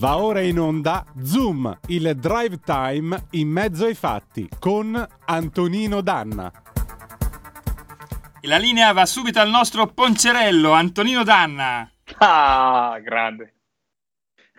Va ora in onda Zoom, il drive time in mezzo ai fatti con Antonino Danna. La linea va subito al nostro poncerello, Antonino Danna. Ah, grande.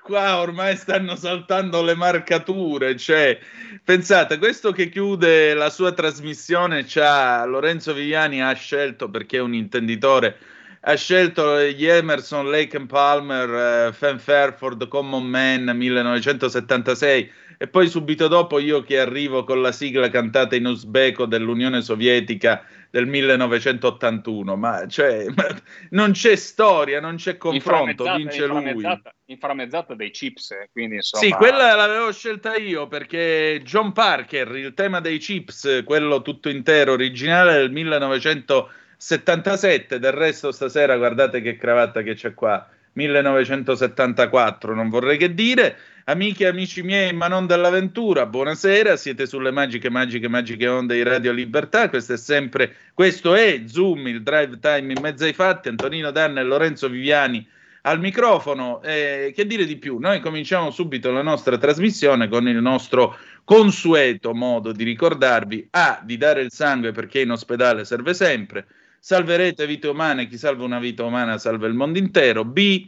Qua ormai stanno saltando le marcature, cioè, pensate, questo che chiude la sua trasmissione, c'ha Lorenzo Viviani ha scelto perché è un intenditore ha scelto gli Emerson, Lake and Palmer, eh, Fan Fairford, Common Man 1976 e poi subito dopo io che arrivo con la sigla cantata in uzbeko dell'Unione Sovietica del 1981, ma, cioè, ma non c'è storia, non c'è confronto, vince lui. Inframmezzata dei chips, eh, quindi insomma... Sì, quella l'avevo scelta io perché John Parker, il tema dei chips, quello tutto intero, originale del 1981, 77, del resto stasera guardate che cravatta che c'è qua, 1974, non vorrei che dire. Amiche e amici miei, ma non dell'avventura, buonasera, siete sulle magiche, magiche, magiche onde di Radio Libertà, questo è sempre, questo è Zoom, il drive time in mezzo ai fatti, Antonino Danna e Lorenzo Viviani al microfono. Eh, che dire di più? Noi cominciamo subito la nostra trasmissione con il nostro consueto modo di ricordarvi A, di dare il sangue perché in ospedale serve sempre, salverete vite umane, chi salva una vita umana salva il mondo intero. B,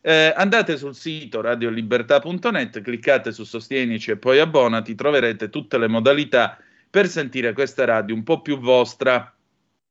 eh, andate sul sito radiolibertà.net, cliccate su Sostienici e poi abbonati, troverete tutte le modalità per sentire questa radio un po' più vostra,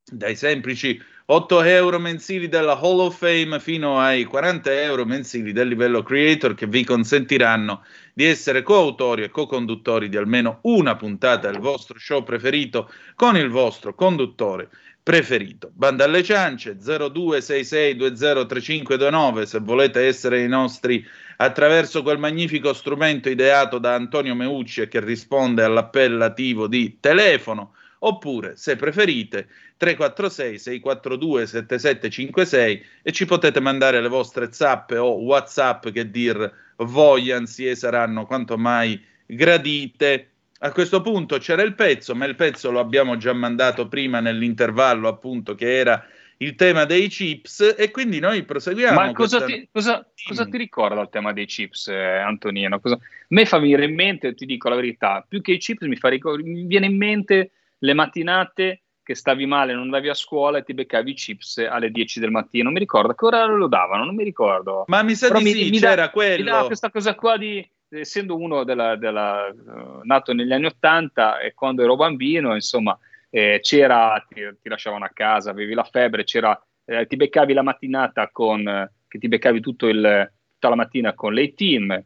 dai semplici 8 euro mensili della Hall of Fame fino ai 40 euro mensili del livello creator che vi consentiranno di essere coautori e co-conduttori di almeno una puntata del vostro show preferito con il vostro conduttore preferito. Banda alle ciance 0266203529 se volete essere i nostri attraverso quel magnifico strumento ideato da Antonio Meucci e che risponde all'appellativo di telefono oppure se preferite 346 642 7756 e ci potete mandare le vostre zappe o whatsapp che dir vogliansi e saranno quanto mai gradite a questo punto c'era il pezzo, ma il pezzo lo abbiamo già mandato prima nell'intervallo, appunto, che era il tema dei chips, e quindi noi proseguiamo. Ma cosa, questa... ti, cosa, cosa ti, ricorda il tema dei chips, eh, Antonino? Cosa... A me fa venire in mente, ti dico la verità, più che i chips mi, fa ricor- mi viene in mente le mattinate che stavi male, non andavi a scuola e ti beccavi i chips alle 10 del mattino. Non mi ricordo che ora lo davano, non mi ricordo. Ma mi sa Però di mi, sì, mi c'era da, quello. Mi dava questa cosa qua di essendo uno della, della, uh, nato negli anni Ottanta e quando ero bambino, insomma, eh, c'era, ti, ti, lasciavano a casa, avevi la febbre, c'era, eh, ti beccavi la mattinata con, eh, che ti beccavi tutto il, tutta la mattina con le team,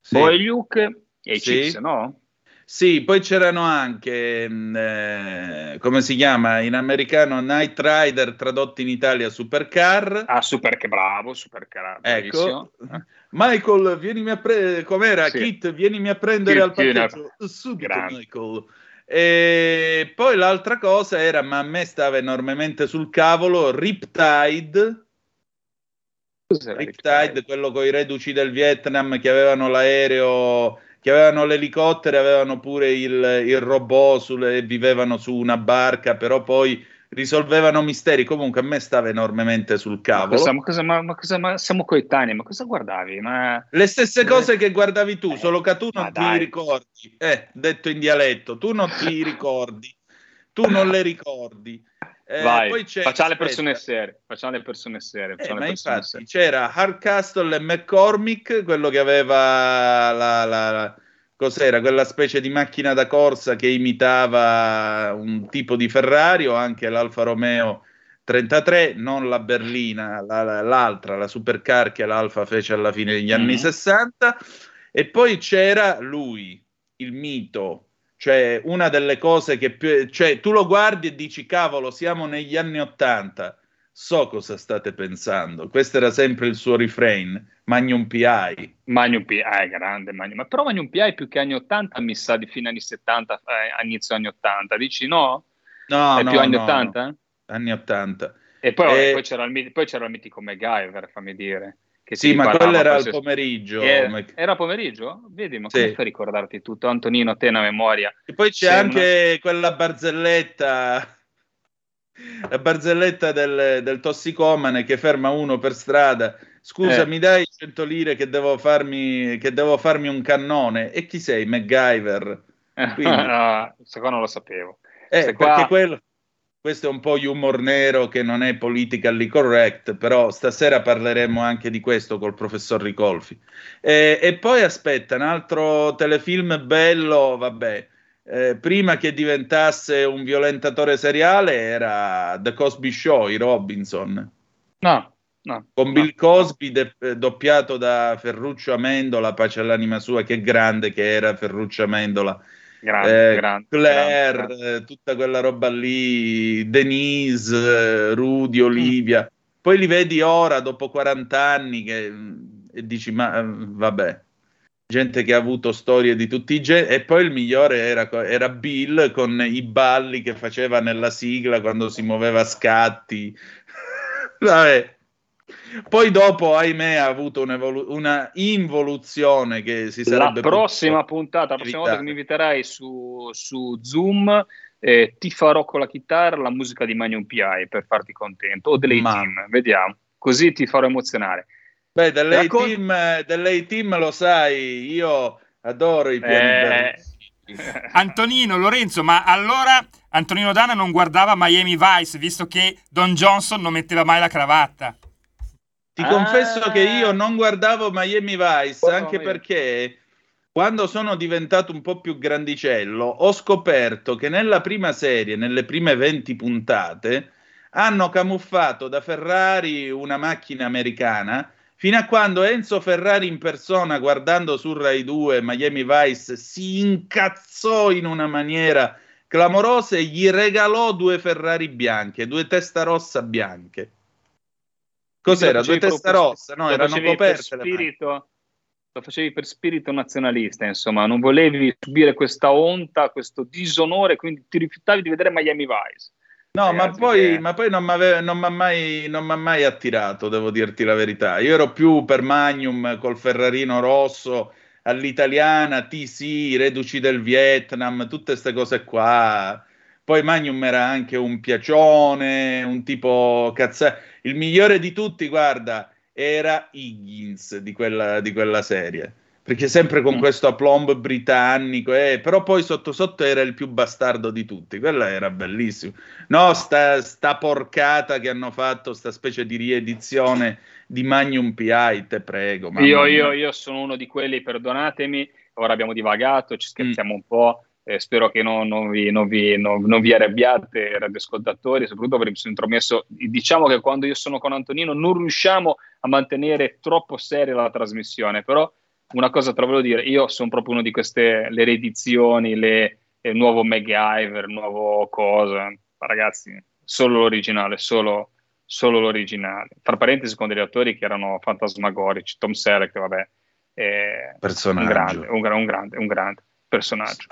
sì. Boy Luke e i sì. chips, no? Sì, poi c'erano anche, mm, eh, come si chiama in americano, Night Rider tradotto in Italia Supercar. Ah, super che bravo, Supercar. Ecco. Michael, vienimi a prendere, com'era? Sì. Kit, vienimi a prendere Kit, al parcheggio. Subito, Grande. Michael. E poi l'altra cosa era, ma a me stava enormemente sul cavolo, Riptide. Riptide, Riptide, quello con i reduci del Vietnam che avevano l'aereo che avevano l'elicottero, avevano pure il, il robot sulle, vivevano su una barca, però poi risolvevano misteri. Comunque a me stava enormemente sul cavolo. Ma, cosa, ma, cosa, ma, ma, cosa, ma siamo coetanei, ma cosa guardavi? Le stesse cose che guardavi tu, solo che tu non ti ricordi. Eh, detto in dialetto, tu non ti ricordi, tu non le ricordi. Eh, Vai, poi facciamo le persone serie. Facciamo le persone serie. Eh, ma infatti serie. c'era Hardcastle e McCormick, quello che aveva la, la, la, cos'era, quella specie di macchina da corsa che imitava un tipo di Ferrari o anche l'Alfa Romeo 33, non la berlina, la, l'altra, la supercar che l'Alfa fece alla fine degli anni mm-hmm. 60. E poi c'era lui, il mito cioè, una delle cose che più... Cioè, tu lo guardi e dici, cavolo, siamo negli anni Ottanta. So cosa state pensando. Questo era sempre il suo refrain. Magnum PI. Magnum PI, grande Magnum. Ma però Magnum PI più che anni 80 mi sa di fine anni 70, eh, inizio anni 80. Dici no? No, È no, più anni no, 80? No. Anni 80. E poi, e... poi, c'era il, poi c'era il mitico MacGyver, fammi dire. Sì, ma quello era il pomeriggio. Era, era pomeriggio? Vedi, ma sì. come fai a ricordarti tutto? Antonino, te una memoria. E poi c'è Sei anche quella barzelletta, la barzelletta del, del tossicomane che ferma uno per strada Scusa, eh. mi dai 100 lire che devo, farmi, che devo farmi un cannone? E chi sei? MacGyver? Quindi... no, secondo non lo sapevo. Eh, qua... perché quello, questo è un po' humor nero che non è politically correct, però stasera parleremo anche di questo col professor Ricolfi. Eh, e poi aspetta, un altro telefilm bello, vabbè, eh, prima che diventasse un violentatore seriale era The Cosby Show, i Robinson. No, no. Con Bill Cosby de- eh, doppiato da Ferruccio Amendola, pace all'anima sua, che grande che era Ferruccio Amendola Grande, eh, grande, Claire, grande. Eh, tutta quella roba lì, Denise, eh, Rudy, Olivia. Mm. Poi li vedi ora, dopo 40 anni, che, e dici, ma vabbè, gente che ha avuto storie di tutti i generi. E poi il migliore era, era, Bill con i balli che faceva nella sigla quando si muoveva a scatti. vabbè, poi dopo, ahimè, ha avuto una involuzione che si sarebbe... La prossima puntata, la prossima volta che mi inviterai su, su Zoom, eh, ti farò con la chitarra la musica di Magnum PI per farti contento, o delle team vediamo, così ti farò emozionare. Beh, delle team delle team lo sai, io adoro i piani eh... Antonino, Lorenzo, ma allora Antonino Dana non guardava Miami Vice, visto che Don Johnson non metteva mai la cravatta. Ti ah. confesso che io non guardavo Miami Vice oh, anche perché quando sono diventato un po' più grandicello ho scoperto che nella prima serie, nelle prime 20 puntate, hanno camuffato da Ferrari una macchina americana fino a quando Enzo Ferrari in persona, guardando su Rai 2 Miami Vice, si incazzò in una maniera clamorosa e gli regalò due Ferrari bianche, due testa rossa bianche. Cos'era? Due testa rossa? No, erano coperte. Spirito, lo facevi per spirito nazionalista, insomma, non volevi subire questa onta, questo disonore, quindi ti rifiutavi di vedere Miami Vice. No, ma poi, che... ma poi, non mi ha mai, mai, attirato, devo dirti la verità. Io ero più per Magnum col Ferrarino rosso all'italiana, TC, reduci del Vietnam, tutte queste cose qua. Poi Magnum era anche un piacione, un tipo cazzato. Il migliore di tutti, guarda, era Higgins di quella, di quella serie. Perché sempre con mm. questo aplomb britannico, eh, però poi sotto sotto era il più bastardo di tutti. Quella era bellissimo. No, sta, sta porcata che hanno fatto, sta specie di riedizione di Magnum PI, te prego. Io, io, io, sono uno di quelli, perdonatemi, ora abbiamo divagato, ci scherziamo mm. un po'. Eh, spero che non, non, vi, non, vi, non, vi, arrabbiate, radioascoltatori, soprattutto perché mi sono intromesso. Diciamo che quando io sono con Antonino non riusciamo a mantenere troppo seria la trasmissione, però una cosa te la volevo dire, io sono proprio uno di queste, le riedizioni, le, il nuovo MacGyver, nuovo cosa, ragazzi, solo l'originale, solo, solo l'originale. Tra parentesi con degli attori che erano fantasmagorici, Tom Selleck, vabbè, è un grande, un, un grande, un grande personaggio.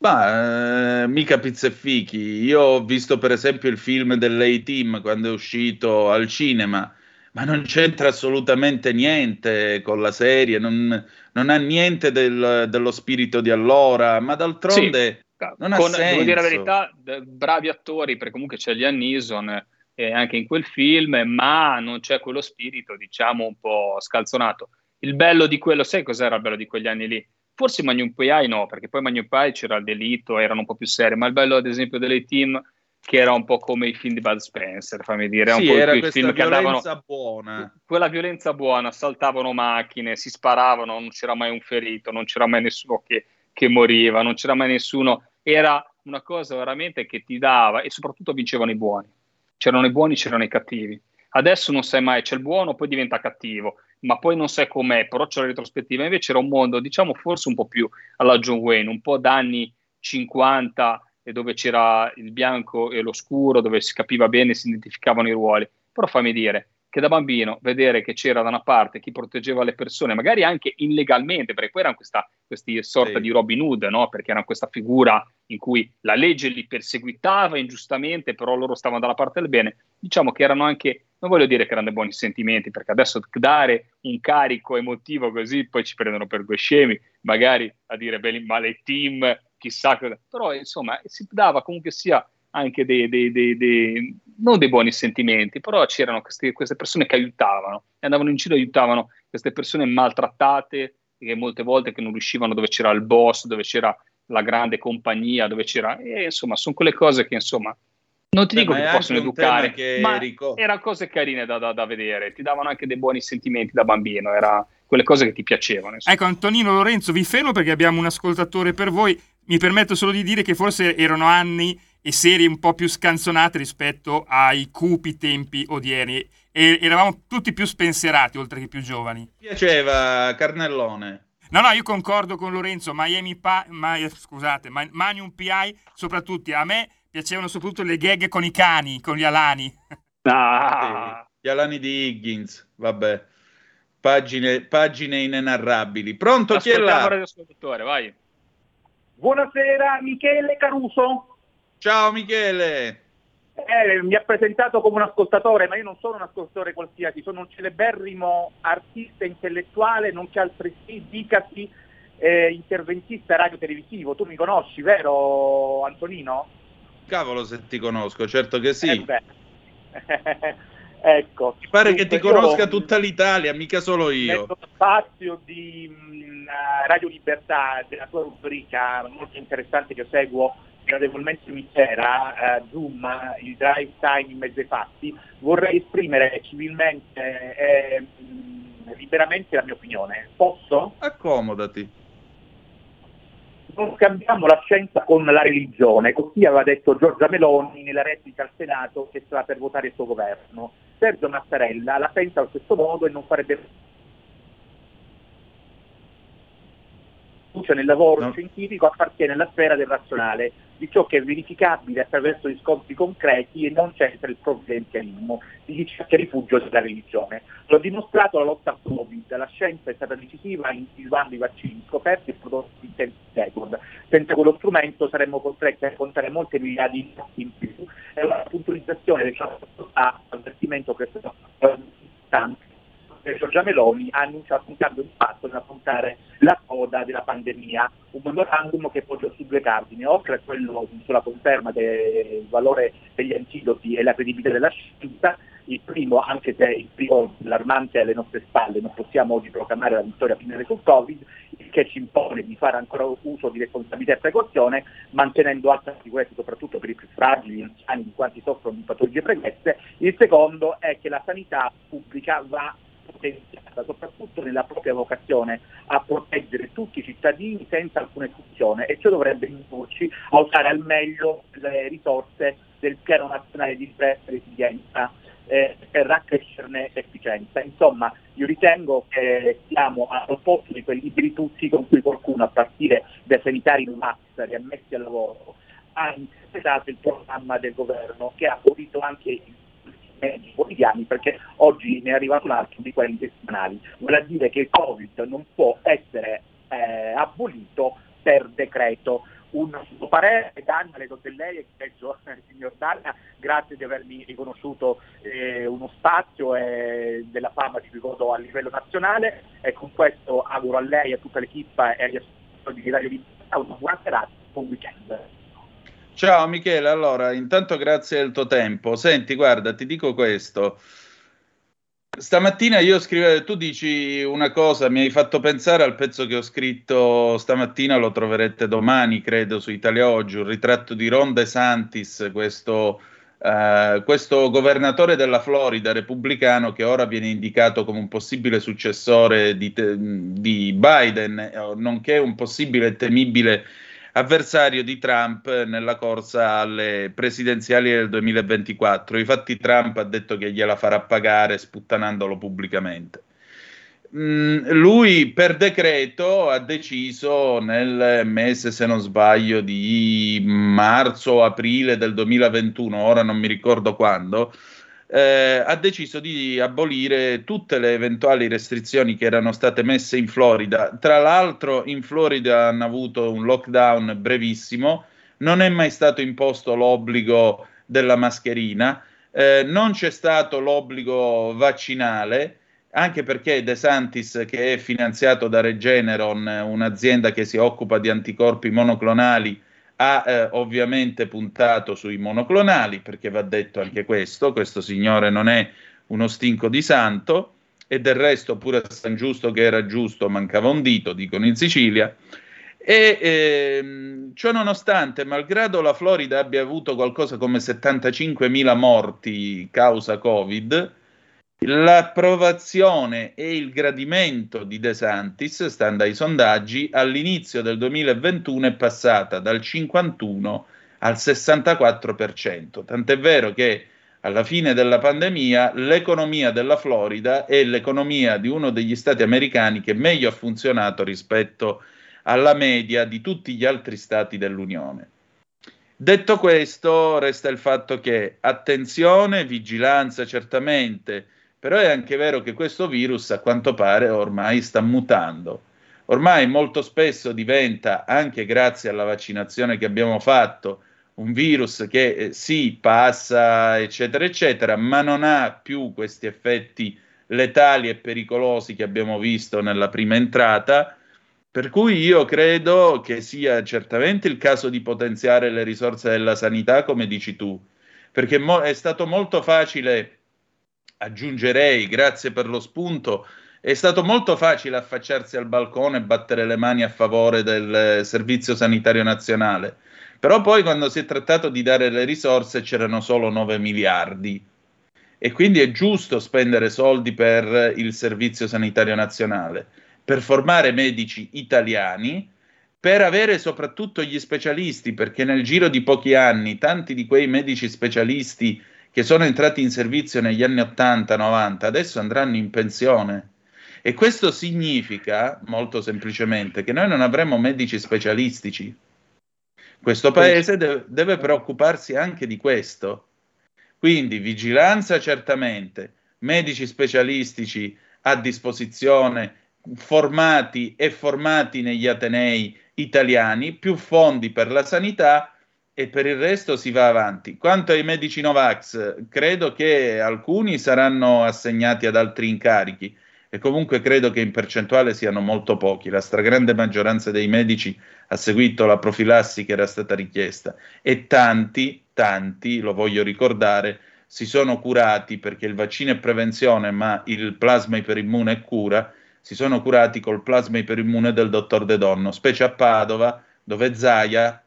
Ma eh, mica pizza e fichi. Io ho visto per esempio il film dell'A-Team quando è uscito al cinema, ma non c'entra assolutamente niente con la serie, non, non ha niente del, dello spirito di allora, ma d'altronde sì, non con, ha senso. Devo dire la verità, bravi attori, perché comunque c'è Liam Neeson eh, anche in quel film, ma non c'è quello spirito, diciamo, un po' scalzonato. Il bello di quello, sai cos'era il bello di quegli anni lì? Forse Magnum PI no, perché poi Magnum PI c'era il delitto, erano un po' più seri, ma il bello ad esempio delle team che era un po' come i film di Bud Spencer, fammi dire, sì, era quei film che andavano buona. quella violenza buona, saltavano macchine, si sparavano, non c'era mai un ferito, non c'era mai nessuno che, che moriva, non c'era mai nessuno, era una cosa veramente che ti dava e soprattutto vincevano i buoni. C'erano i buoni, c'erano i cattivi. Adesso non sai mai, c'è il buono, poi diventa cattivo ma poi non sai com'è, però c'è la retrospettiva. Invece era un mondo, diciamo, forse un po' più alla John Wayne, un po' d'anni 50, e dove c'era il bianco e lo scuro, dove si capiva bene, si identificavano i ruoli. Però fammi dire che da bambino vedere che c'era da una parte chi proteggeva le persone, magari anche illegalmente, perché poi erano questa, questa sorta sì. di Robin Hood, no? perché era questa figura in cui la legge li perseguitava ingiustamente, però loro stavano dalla parte del bene. Diciamo che erano anche non voglio dire che erano dei buoni sentimenti, perché adesso dare un carico emotivo così poi ci prendono per due scemi, magari a dire beh, male team, chissà cosa, però insomma si dava comunque sia anche dei, dei, dei, non dei buoni sentimenti, però c'erano questi, queste persone che aiutavano, andavano in giro e aiutavano queste persone maltrattate, che molte volte che non riuscivano dove c'era il boss, dove c'era la grande compagnia, dove c'era... E insomma, sono quelle cose che insomma... Non ti Beh, dico che possono educare, ma ricordo. erano cose carine da, da, da, vedere, ti davano anche dei buoni sentimenti da bambino, era quelle cose che ti piacevano. Insomma. Ecco, Antonino Lorenzo, vi fermo perché abbiamo un ascoltatore per voi. Mi permetto solo di dire che forse erano anni e serie un po' più scanzonate rispetto ai cupi tempi odierni e eravamo tutti più spensierati oltre che più giovani. Mi piaceva Carnellone. No, no, io concordo con Lorenzo, Miami Pa, ma, scusate, Manium PI, soprattutto a me piacevano soprattutto le gag con i cani, con gli alani. Ah. Gli alani di Higgins, vabbè. Pagine, pagine inenarrabili. Pronto chi è là? vai. Buonasera, Michele Caruso. Ciao Michele. Eh, mi ha presentato come un ascoltatore, ma io non sono un ascoltatore qualsiasi, sono un celeberrimo artista intellettuale, nonché altresì, dicasi, eh, interventista radio-televisivo. Tu mi conosci, vero Antonino? Cavolo se ti conosco, certo che sì. Eh ecco. Mi pare che ti conosca tutta l'Italia, mica solo io. Nello spazio di mh, Radio Libertà, della tua rubrica molto interessante che seguo gradevolmente misera, uh, Zoom, il drive time in mezzo ai fatti, vorrei esprimere civilmente e mh, liberamente la mia opinione. Posso? Accomodati. Non scambiamo la scienza con la religione, così aveva detto Giorgia Meloni nella replica al Senato che stava per votare il suo governo. Sergio Mattarella la pensa allo stesso modo e non farebbe nel lavoro no. scientifico appartiene alla sfera del razionale, di ciò che è verificabile attraverso riscontri concreti e non c'entra il provvidenzialismo, di chi cerca rifugio della religione. L'ho dimostrato la lotta al Covid, la scienza è stata decisiva individuando i vaccini scoperti e prodotti in tempi record. Senza quello strumento saremmo costretti a contare molte migliaia di in più. È una puntualizzazione del nostro avvertimento che è stato importante Giorgia Meloni ha annunciato un cambio di passo nell'affrontare la coda della pandemia, un memorandum che poggia su due cardini, oltre a quello sulla conferma del valore degli antidoti e la credibilità della scienza, il primo, anche se il primo allarmante alle nostre spalle, non possiamo oggi proclamare la vittoria finale sul Covid, che ci impone di fare ancora uso di responsabilità e precauzione, mantenendo alta sicurezza soprattutto per i più fragili, gli anziani, di quanti soffrono di patologie pregresse. Il secondo è che la sanità pubblica va potenziata soprattutto nella propria vocazione a proteggere tutti i cittadini senza alcuna esclusione e ciò dovrebbe indurci a usare al meglio le risorse del piano nazionale di resilienza eh, per accrescerne l'efficienza. Insomma, io ritengo che siamo al posto di quei libri tutti con cui qualcuno, a partire dai sanitari Novax riammessi al lavoro, ha interpretato il programma del governo che ha abolito anche il quotidiani perché oggi ne è arrivato un altro di quelli settimanali. Vuol dire che il Covid non può essere eh, abolito per decreto. Un suo parere, Danna, le do lei e peggio il signor Danna, grazie di avermi riconosciuto eh, uno spazio e della fama di cui godo a livello nazionale e con questo auguro a lei, a tutta l'equipa e agli ascoltatori di Radio Libertà una buona serata, buon weekend. Ciao Michele, allora intanto grazie del tuo tempo. Senti, guarda, ti dico questo. Stamattina io scrivevo, tu dici una cosa, mi hai fatto pensare al pezzo che ho scritto stamattina, lo troverete domani, credo, su Italia Oggi, un ritratto di Ron De Santis, questo, uh, questo governatore della Florida repubblicano che ora viene indicato come un possibile successore di, di Biden, nonché un possibile temibile avversario di Trump nella corsa alle presidenziali del 2024. Infatti Trump ha detto che gliela farà pagare sputtanandolo pubblicamente. Mm, lui per decreto ha deciso nel mese, se non sbaglio, di marzo o aprile del 2021, ora non mi ricordo quando, eh, ha deciso di abolire tutte le eventuali restrizioni che erano state messe in Florida. Tra l'altro in Florida hanno avuto un lockdown brevissimo, non è mai stato imposto l'obbligo della mascherina, eh, non c'è stato l'obbligo vaccinale, anche perché De Santis, che è finanziato da Regeneron, un'azienda che si occupa di anticorpi monoclonali, ha eh, ovviamente puntato sui monoclonali, perché va detto anche questo, questo signore non è uno stinco di santo, e del resto pure a San Giusto che era giusto mancava un dito, dicono in Sicilia. E ehm, ciò nonostante, malgrado la Florida abbia avuto qualcosa come 75.000 morti causa Covid, L'approvazione e il gradimento di De Santis, stando ai sondaggi, all'inizio del 2021 è passata dal 51 al 64%. Tant'è vero che alla fine della pandemia l'economia della Florida è l'economia di uno degli stati americani che meglio ha funzionato rispetto alla media di tutti gli altri stati dell'Unione. Detto questo, resta il fatto che attenzione, vigilanza certamente, però è anche vero che questo virus a quanto pare ormai sta mutando. Ormai molto spesso diventa, anche grazie alla vaccinazione che abbiamo fatto, un virus che eh, sì, passa, eccetera, eccetera, ma non ha più questi effetti letali e pericolosi che abbiamo visto nella prima entrata. Per cui io credo che sia certamente il caso di potenziare le risorse della sanità, come dici tu, perché mo- è stato molto facile aggiungerei, grazie per lo spunto, è stato molto facile affacciarsi al balcone e battere le mani a favore del Servizio Sanitario Nazionale, però poi quando si è trattato di dare le risorse c'erano solo 9 miliardi. E quindi è giusto spendere soldi per il Servizio Sanitario Nazionale, per formare medici italiani, per avere soprattutto gli specialisti, perché nel giro di pochi anni tanti di quei medici specialisti che sono entrati in servizio negli anni 80-90 adesso andranno in pensione. E questo significa, molto semplicemente, che noi non avremo medici specialistici. Questo paese deve, deve preoccuparsi anche di questo. Quindi vigilanza certamente, medici specialistici a disposizione, formati e formati negli atenei italiani, più fondi per la sanità e per il resto si va avanti. Quanto ai medici Novax, credo che alcuni saranno assegnati ad altri incarichi e comunque credo che in percentuale siano molto pochi. La stragrande maggioranza dei medici ha seguito la profilassi che era stata richiesta e tanti, tanti, lo voglio ricordare, si sono curati perché il vaccino è prevenzione, ma il plasma iperimmune è cura, si sono curati col plasma iperimmune del dottor De Donno, specie a Padova, dove Zaia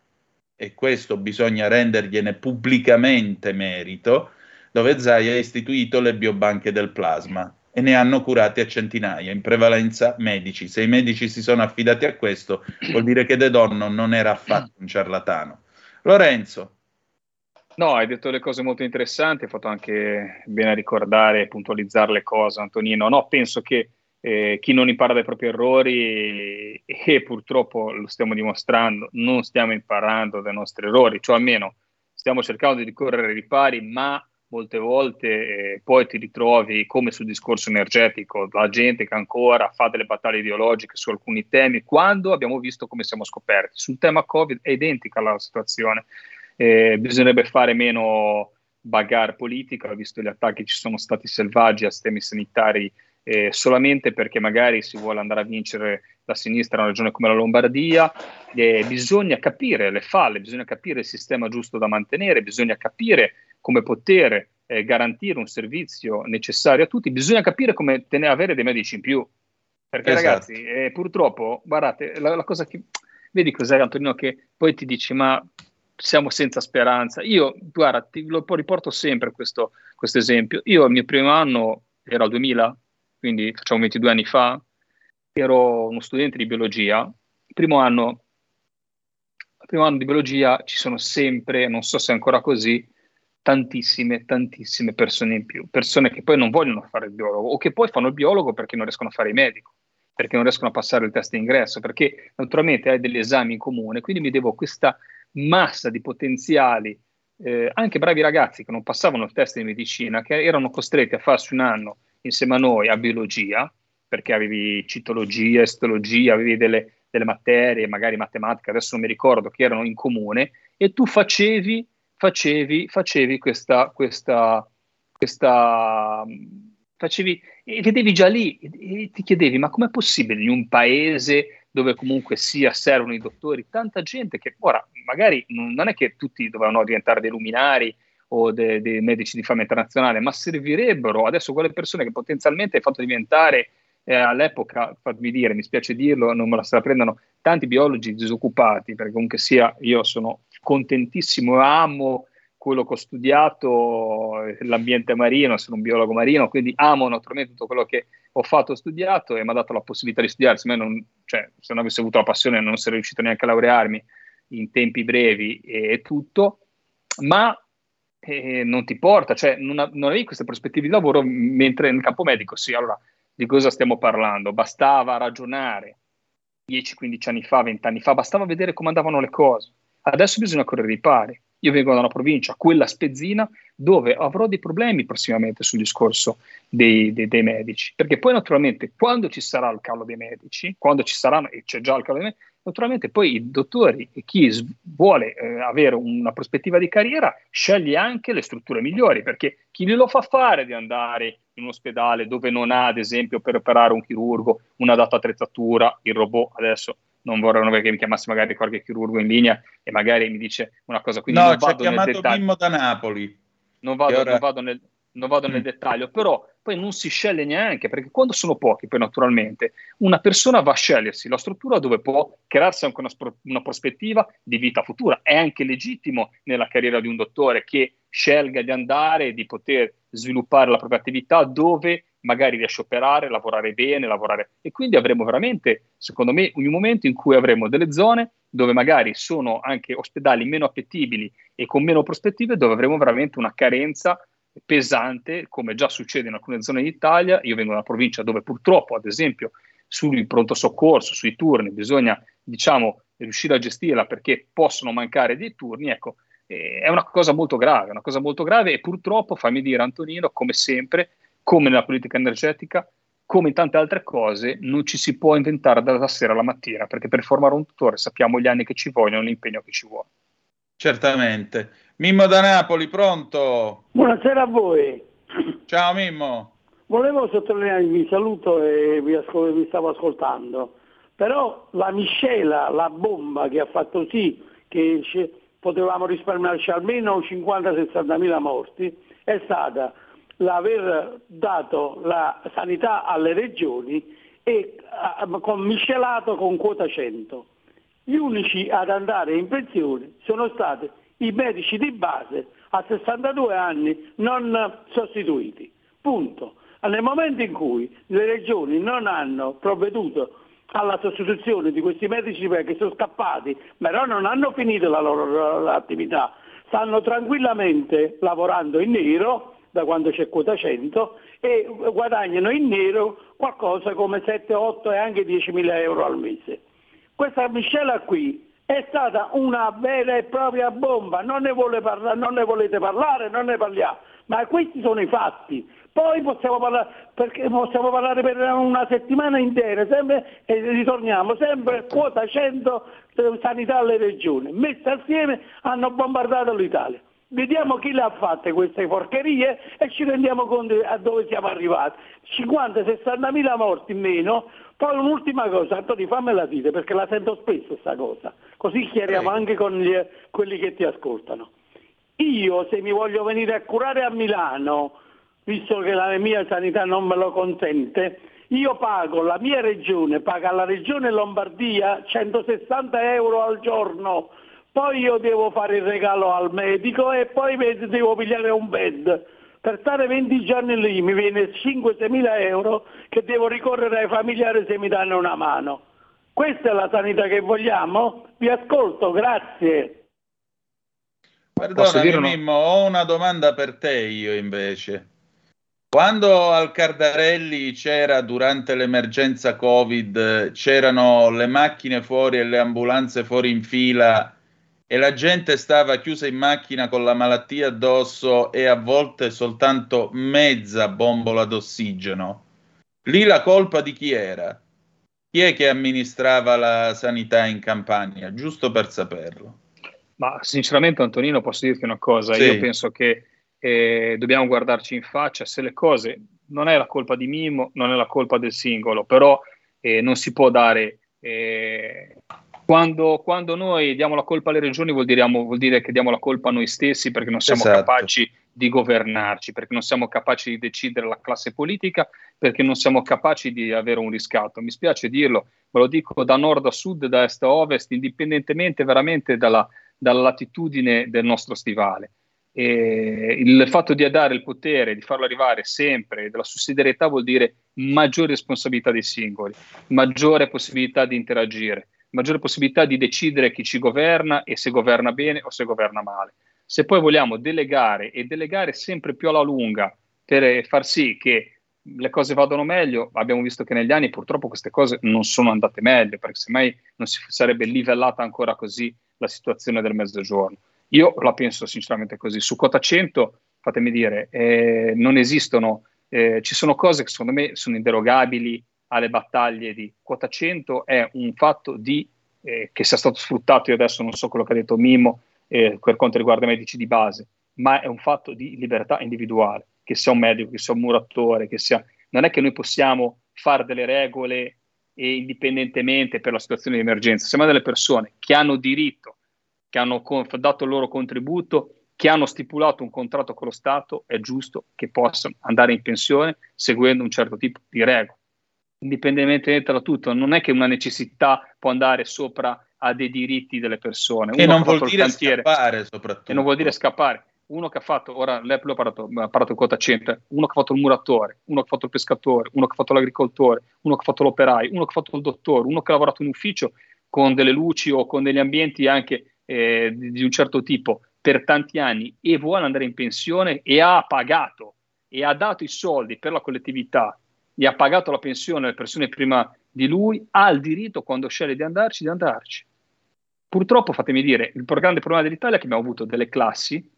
e questo bisogna rendergliene pubblicamente merito, dove Zai ha istituito le biobanche del plasma e ne hanno curate a centinaia, in prevalenza medici. Se i medici si sono affidati a questo, vuol dire che De Donno non era affatto un ciarlatano. Lorenzo. No, hai detto le cose molto interessanti, hai fatto anche bene a ricordare e puntualizzare le cose, Antonino. No, penso che eh, chi non impara dai propri errori e, e, purtroppo lo stiamo dimostrando, non stiamo imparando dai nostri errori, cioè almeno stiamo cercando di correre ripari, ma molte volte eh, poi ti ritrovi come sul discorso energetico, la gente che ancora fa delle battaglie ideologiche su alcuni temi, quando abbiamo visto come siamo scoperti. Sul tema Covid è identica la situazione, eh, bisognerebbe fare meno bagarre politica, visto gli attacchi ci sono stati selvaggi a sistemi sanitari eh, solamente perché magari si vuole andare a vincere la sinistra in una regione come la Lombardia, eh, bisogna capire le falle, bisogna capire il sistema giusto da mantenere, bisogna capire come poter eh, garantire un servizio necessario a tutti, bisogna capire come tenere, avere dei medici in più. Perché esatto. ragazzi, eh, purtroppo, guardate, la, la, cosa che... Vedi cos'è Antonino che poi ti dici, ma siamo senza speranza. Io, guarda, ti lo riporto sempre questo, questo esempio. Io il mio primo anno era il 2000, quindi facciamo 22 anni fa, ero uno studente di biologia. Il primo anno, il primo anno di biologia ci sono sempre, non so se è ancora così, tantissime, tantissime persone in più, persone che poi non vogliono fare il biologo o che poi fanno il biologo perché non riescono a fare il medico, perché non riescono a passare il test d'ingresso, perché naturalmente hai degli esami in comune, quindi mi devo questa massa di potenziali, eh, anche bravi ragazzi che non passavano il test di medicina, che erano costretti a farsi un anno insieme a noi a biologia, perché avevi citologia, estologia, avevi delle, delle materie, magari matematica, adesso non mi ricordo, che erano in comune, e tu facevi, facevi, facevi questa, questa, questa facevi, e vedevi già lì, e ti chiedevi, ma com'è possibile in un paese dove comunque sia servono i dottori, tanta gente che ora magari non è che tutti dovevano diventare dei luminari o dei, dei medici di fama internazionale, ma servirebbero adesso quelle persone che potenzialmente hai fatto diventare eh, all'epoca, fatemi dire, mi spiace dirlo, non me la se la prendano tanti biologi disoccupati, perché comunque sia io sono contentissimo amo quello che ho studiato, l'ambiente marino, sono un biologo marino, quindi amo naturalmente tutto quello che ho fatto, ho studiato e mi ha dato la possibilità di studiare, se, non, cioè, se non avessi avuto la passione non sarei riuscito neanche a laurearmi in tempi brevi e, e tutto, ma eh, non ti porta, cioè non, non avevi queste prospettive di lavoro mentre nel campo medico, sì, allora di cosa stiamo parlando? Bastava ragionare 10-15 anni fa, 20 anni fa, bastava vedere come andavano le cose. Adesso bisogna correre i pari. Io vengo da una provincia, quella spezzina, dove avrò dei problemi prossimamente sul discorso dei, dei, dei, medici. Perché poi, naturalmente, quando ci sarà il calo dei medici, quando ci saranno, e c'è già il calo dei medici, naturalmente poi i dottori e chi vuole eh, avere una prospettiva di carriera sceglie anche le strutture migliori, perché chi glielo fa fare di andare in un ospedale dove non ha, ad esempio, per operare un chirurgo, una data attrezzatura, il robot adesso non vorrei che mi chiamasse magari qualche chirurgo in linea e magari mi dice una cosa. Quindi no, non ci ha chiamato Mimmo da Napoli. Non vado, ora... non vado, nel, non vado mm. nel dettaglio, però poi non si sceglie neanche, perché quando sono pochi, poi naturalmente, una persona va a scegliersi la struttura dove può crearsi anche una, una prospettiva di vita futura. È anche legittimo nella carriera di un dottore che scelga di andare di poter sviluppare la propria attività dove magari riesce a operare, lavorare bene, lavorare. E quindi avremo veramente, secondo me, un momento in cui avremo delle zone dove magari sono anche ospedali meno appetibili e con meno prospettive, dove avremo veramente una carenza pesante, come già succede in alcune zone d'Italia. Io vengo da una provincia dove purtroppo, ad esempio, sul pronto soccorso, sui turni, bisogna, diciamo, riuscire a gestirla perché possono mancare dei turni. Ecco, è una cosa molto grave, una cosa molto grave e purtroppo, fammi dire Antonino, come sempre, come nella politica energetica, come in tante altre cose, non ci si può inventare dalla sera alla mattina, perché per formare un tuttore sappiamo gli anni che ci vogliono, l'impegno che ci vuole. Certamente. Mimmo da Napoli, pronto? Buonasera a voi. Ciao Mimmo. Volevo sottolineare, vi saluto e vi, ascol- vi stavo ascoltando, però la miscela, la bomba che ha fatto sì che potevamo risparmiarci almeno 50-60 mila morti, è stata l'aver dato la sanità alle regioni e con miscelato con quota 100. Gli unici ad andare in pensione sono stati i medici di base a 62 anni non sostituiti. Punto. Nel momento in cui le regioni non hanno provveduto alla sostituzione di questi medici che sono scappati, però non hanno finito la loro attività, stanno tranquillamente lavorando in nero da quando c'è quota 100 e guadagnano in nero qualcosa come 7, 8 e anche 10 mila euro al mese. Questa miscela qui è stata una vera e propria bomba, non ne, parla- non ne volete parlare, non ne parliamo, ma questi sono i fatti. Poi possiamo parlare, possiamo parlare per una settimana intera sempre, e ritorniamo sempre quota 100 sanità alle regioni. Messe assieme hanno bombardato l'Italia. Vediamo chi le ha fatte queste porcherie e ci rendiamo conto a dove siamo arrivati. 50-60 mila morti in meno. Poi un'ultima cosa, Antonio fammela dire perché la sento spesso questa cosa, così chiariamo Prego. anche con gli, quelli che ti ascoltano. Io se mi voglio venire a curare a Milano visto che la mia sanità non me lo consente, io pago, la mia regione paga alla regione Lombardia 160 euro al giorno, poi io devo fare il regalo al medico e poi devo pigliare un bed. Per stare 20 giorni lì mi viene 5-6 mila euro che devo ricorrere ai familiari se mi danno una mano. Questa è la sanità che vogliamo? Vi ascolto, grazie. Perdonami Mimmo, ho una domanda per te io invece. Quando al Cardarelli c'era durante l'emergenza Covid, c'erano le macchine fuori e le ambulanze fuori in fila e la gente stava chiusa in macchina con la malattia addosso e a volte soltanto mezza bombola d'ossigeno. Lì la colpa di chi era? Chi è che amministrava la sanità in Campania? Giusto per saperlo. Ma sinceramente Antonino posso dirti una cosa, sì. io penso che e dobbiamo guardarci in faccia se le cose non è la colpa di Mimo, non è la colpa del singolo, però eh, non si può dare Eh, quando, quando, noi diamo la colpa alle regioni vuol dire, vuol dire, che diamo la colpa a noi stessi perché non siamo esatto. capaci di governarci, perché non siamo capaci di decidere la classe politica, perché non siamo capaci di avere un riscatto. Mi spiace dirlo, ve lo dico da nord a sud, da est a ovest, indipendentemente veramente dalla, dalla latitudine del nostro stivale. E il fatto di dare il potere, di farlo arrivare sempre, della sussidiarietà vuol dire maggiore responsabilità dei singoli, maggiore possibilità di interagire, maggiore possibilità di decidere chi ci governa e se governa bene o se governa male. Se poi vogliamo delegare e delegare sempre più alla lunga per far sì che le cose vadano meglio, abbiamo visto che negli anni purtroppo queste cose non sono andate meglio, perché semmai non si sarebbe livellata ancora così la situazione del mezzogiorno. Io la penso sinceramente così. Su quota 100, fatemi dire, eh, non esistono, eh, ci sono cose che secondo me sono inderogabili alle battaglie di quota 100, è un fatto di, eh, che sia stato sfruttato, io adesso non so quello che ha detto Mimmo, eh, per quanto riguarda i medici di base, ma è un fatto di libertà individuale, che sia un medico, che sia un muratore, che sia... Non è che noi possiamo fare delle regole e indipendentemente per la situazione di emergenza, siamo delle persone che hanno diritto, che hanno dato il loro contributo, che hanno stipulato un contratto con lo Stato, è giusto che possano andare in pensione seguendo un certo tipo di regole. Indipendentemente da tutto, non è che una necessità può andare sopra ha dei diritti delle persone. Uno e non vuol dire cantiere, scappare soprattutto. E non vuol dire scappare. Uno che ha fatto, ora l'Apple ha parlato, ha parlato quota 100, uno che ha fatto il muratore, uno che ha fatto il pescatore, uno che ha fatto l'agricoltore, uno che ha fatto l'operaio, uno che ha fatto il dottore, uno che ha lavorato in ufficio con delle luci o con degli ambienti anche eh, di un certo tipo per tanti anni e vuole andare in pensione e ha pagato e ha dato i soldi per la collettività e ha pagato la pensione alle persone prima di lui, ha il diritto quando sceglie di andarci, di andarci. Purtroppo, fatemi dire, il grande problema dell'Italia è che abbiamo avuto delle classi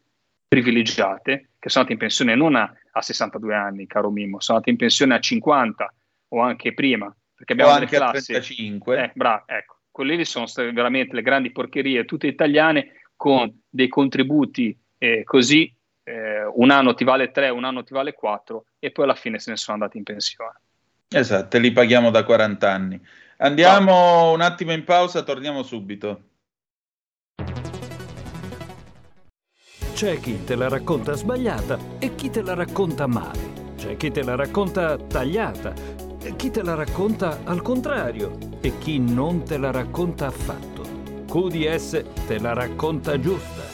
privilegiate che sono andate in pensione non a, a 62 anni, caro Mimmo, sono andate in pensione a 50 o anche prima. Perché abbiamo o anche delle classi, a 35. Eh, bravo, ecco, quelle sono state veramente le grandi porcherie, tutte italiane, con dei contributi eh, così, eh, un anno ti vale 3, un anno ti vale 4 e poi alla fine se ne sono andati in pensione. Esatto, li paghiamo da 40 anni. Andiamo un attimo in pausa, torniamo subito. C'è chi te la racconta sbagliata e chi te la racconta male. C'è chi te la racconta tagliata e chi te la racconta al contrario e chi non te la racconta affatto. QDS te la racconta giusta.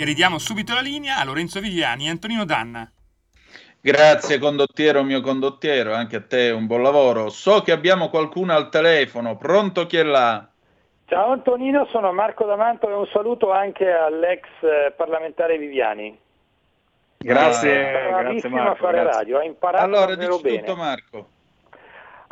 E ridiamo subito la linea a Lorenzo Viviani e Antonino Danna. Grazie condottiero, mio condottiero, anche a te un buon lavoro. So che abbiamo qualcuno al telefono, pronto chi è là? Ciao Antonino, sono Marco D'Amanto e un saluto anche all'ex eh, parlamentare Viviani. Grazie, grazie Marco. a fare grazie. radio, ha imparato allora, dici bene. tutto Marco.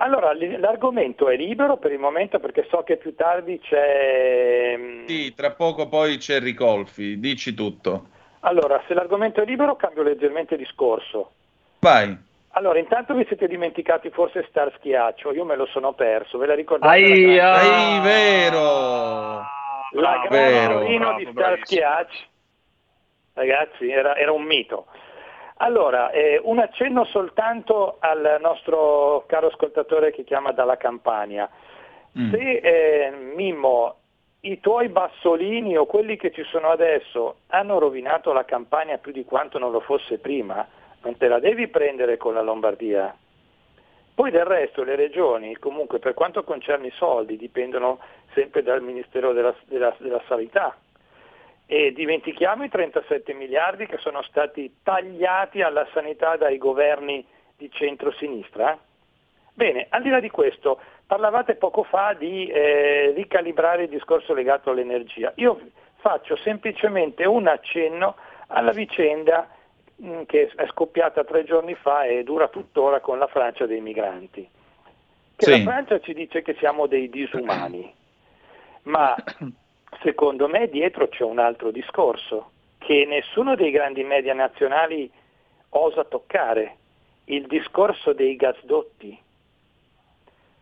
Allora, l'argomento è libero per il momento perché so che più tardi c'è... Mm, sì, tra poco poi c'è Ricolfi, dici tutto. Allora, se l'argomento è libero cambio leggermente discorso. Vai. Allora, intanto vi siete dimenticati forse Star Schiaccio, io me lo sono perso, ve la ricordate? Aia! La Ehi, vero! La vero, grande di Star Schiaccio. Ragazzi, era, era un mito. Allora, eh, un accenno soltanto al nostro caro ascoltatore che chiama dalla Campania. Mm. Se eh, Mimmo, i tuoi bassolini o quelli che ci sono adesso hanno rovinato la Campania più di quanto non lo fosse prima, non te la devi prendere con la Lombardia. Poi del resto le regioni, comunque per quanto concerne i soldi, dipendono sempre dal Ministero della, della, della Sanità, e dimentichiamo i 37 miliardi che sono stati tagliati alla sanità dai governi di centro-sinistra. Bene, al di là di questo, parlavate poco fa di eh, ricalibrare il discorso legato all'energia. Io faccio semplicemente un accenno alla vicenda mh, mm, che è scoppiata tre giorni fa e dura tuttora con la Francia dei migranti. Che sì. la Francia ci dice che siamo dei disumani Ma secondo me dietro c'è un altro discorso che nessuno dei grandi media nazionali osa toccare, il discorso dei gasdotti.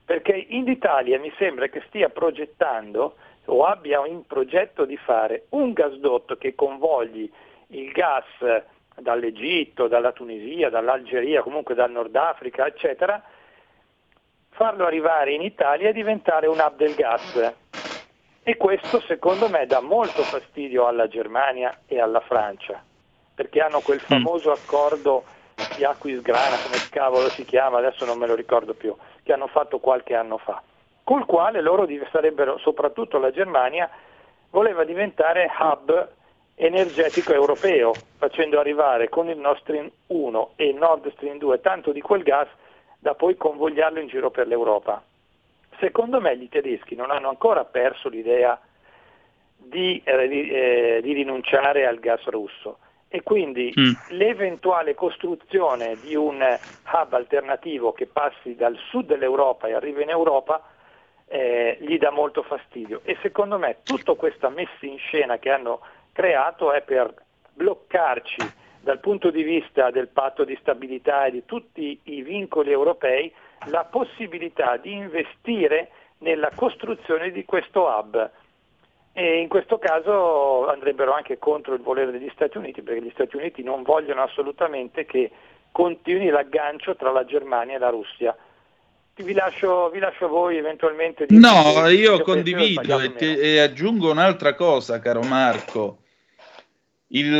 Perché in Italia mi sembra che stia progettando o abbia in progetto di fare un gasdotto che convogli il gas dall'Egitto, dalla Tunisia, dall'Algeria, comunque dal Nord Africa, eccetera, farlo arrivare in Italia e diventare un hub del gas. E questo secondo me dà molto fastidio alla Germania e alla Francia, perché hanno quel mm. famoso accordo di Aquisgrana, come cavolo si chiama, adesso non me lo ricordo più, che hanno fatto qualche anno fa, col quale loro sarebbero, soprattutto la Germania, voleva diventare hub energetico europeo, facendo arrivare con il Nord Stream 1 e il Nord Stream 2 tanto di quel gas da poi convogliarlo in giro per l'Europa. Secondo me i tedeschi non hanno ancora perso l'idea di, eh, di, eh, di rinunciare al gas russo e quindi mm. l'eventuale costruzione di un hub alternativo che passi dal sud dell'Europa e arrivi in Europa eh, gli dà molto fastidio e secondo me tutta questa messa in scena che hanno creato è per bloccarci dal punto di vista del patto di stabilità e di tutti i vincoli europei la possibilità di investire nella costruzione di questo hub. E in questo caso andrebbero anche contro il volere degli Stati Uniti, perché gli Stati Uniti non vogliono assolutamente che continui l'aggancio tra la Germania e la Russia. Vi lascio, vi lascio a voi eventualmente. no, io condivido e, e aggiungo un'altra cosa, caro Marco il,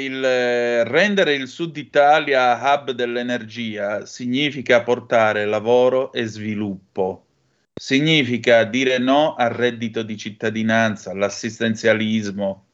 il, rendere il Sud Italia hub dell'energia significa portare lavoro e sviluppo, significa dire no al reddito di cittadinanza, all'assistenzialismo,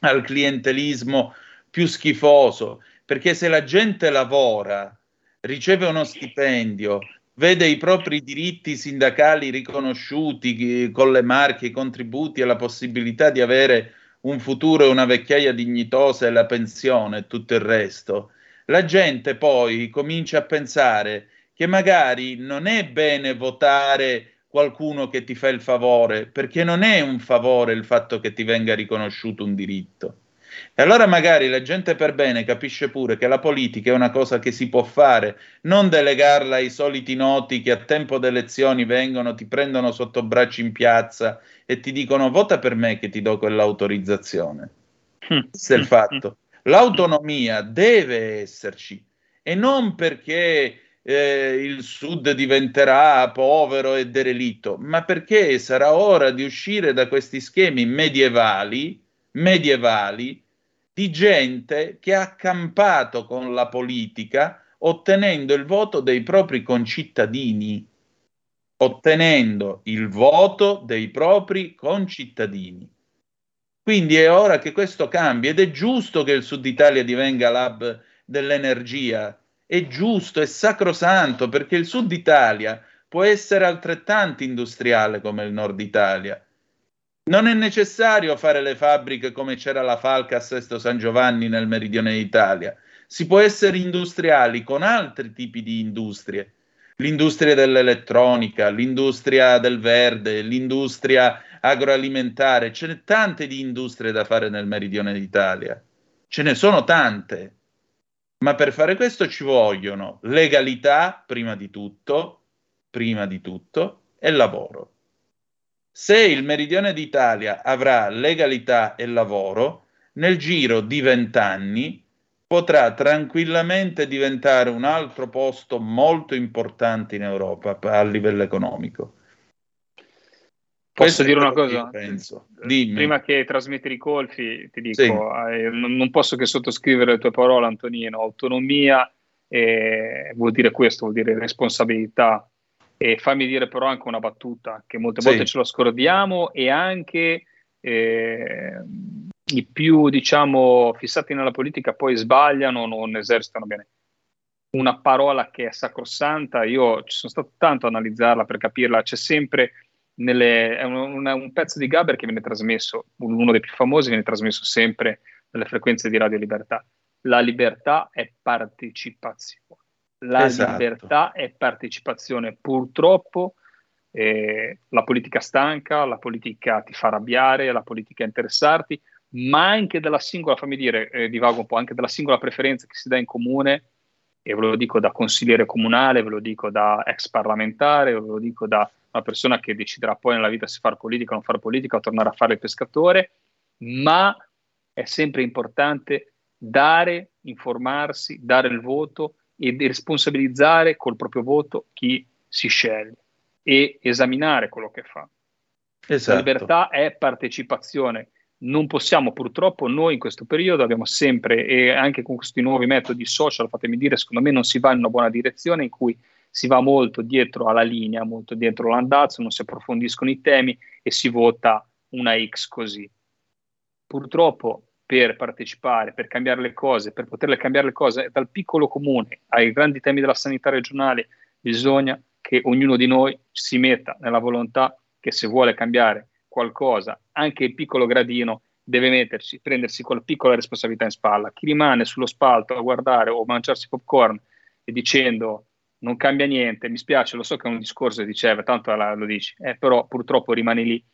al clientelismo più schifoso, perché se la gente lavora, riceve uno stipendio, vede i propri diritti sindacali riconosciuti eh, con le marche, i contributi e la possibilità di avere un futuro e una vecchiaia dignitosa e la pensione e tutto il resto, la gente poi comincia a pensare che magari non è bene votare qualcuno che ti fa il favore, perché non è un favore il fatto che ti venga riconosciuto un diritto. E allora magari la gente per bene capisce pure che la politica è una cosa che si può fare, non delegarla ai soliti noti che a tempo d'elezioni vengono, ti prendono sotto braccio in piazza e ti dicono vota per me che ti do quell'autorizzazione. Questo è il fatto. L'autonomia deve esserci e non perché eh, il Sud diventerà povero e derelitto, ma perché sarà ora di uscire da questi schemi medievali, medievali di gente che ha campato con la politica ottenendo il voto dei propri concittadini. Ottenendo il voto dei propri concittadini. Quindi è ora che questo cambi ed è giusto che il Sud Italia divenga l'hub dell'energia. È giusto, è sacrosanto perché il Sud Italia può essere altrettanto industriale come il Nord Italia non è necessario fare le fabbriche come c'era la Falca a Sesto San Giovanni nel meridione d'Italia. Si può essere industriali con altri tipi di industrie. L'industria dell'elettronica, l'industria del verde, l'industria agroalimentare. Ce n'è tante di industrie da fare nel meridione d'Italia. Ce ne sono tante. Ma per fare questo ci vogliono legalità, prima di tutto, prima di tutto, e lavoro. Se il meridione d'Italia avrà legalità e lavoro, nel giro di vent'anni potrà tranquillamente diventare un altro posto molto importante in Europa a livello economico. Posso dire una cosa? Penso. Prima che trasmettere i colpi, ti dico, sì. eh, non posso che sottoscrivere le tue parole, Antonino. Autonomia eh, vuol dire questo, vuol dire responsabilità, e fammi dire però anche una battuta, che molte volte ce lo scordiamo e anche eh, i più, diciamo, fissati nella politica poi sbagliano, non esercitano bene. Una parola che è sacrosanta, io ci sono stato tanto a analizzarla per capirla, c'è sempre nelle, è un, un, un, pezzo di Gaber che viene trasmesso, uno dei più famosi, viene trasmesso sempre nelle frequenze di Radio Libertà. La libertà è partecipazione la esatto. libertà è partecipazione. Purtroppo eh, la politica stanca, la politica ti fa arrabbiare, la politica interessarti, ma anche della singola, fammi dire, eh, divago un po', anche della singola preferenza che si dà in comune, e ve lo dico da consigliere comunale, ve lo dico da ex parlamentare, ve lo dico da una persona che deciderà poi nella vita se fare politica o non fare politica o tornare a fare il pescatore, ma è sempre importante dare, informarsi, dare il voto e responsabilizzare col proprio voto chi si sceglie e esaminare quello che fa. Esatto. La libertà è partecipazione. Non possiamo purtroppo noi in questo periodo abbiamo sempre e anche con questi nuovi metodi social, fatemi dire, secondo me non si va in una buona direzione in cui si va molto dietro alla linea, molto dietro l'andazzo, non si approfondiscono i temi e si vota una X così. Purtroppo per partecipare, per cambiare le cose, per poterle cambiare le cose dal piccolo comune ai grandi temi della sanità regionale, bisogna che ognuno di noi si metta nella volontà che se vuole cambiare qualcosa, anche il piccolo gradino, deve mettersi, prendersi quella piccola responsabilità in spalla. Chi rimane sullo spalto a guardare o mangiarsi popcorn e dicendo non cambia niente, mi spiace, lo so che è un discorso che diceva, tanto lo dici, eh, però purtroppo rimani lì.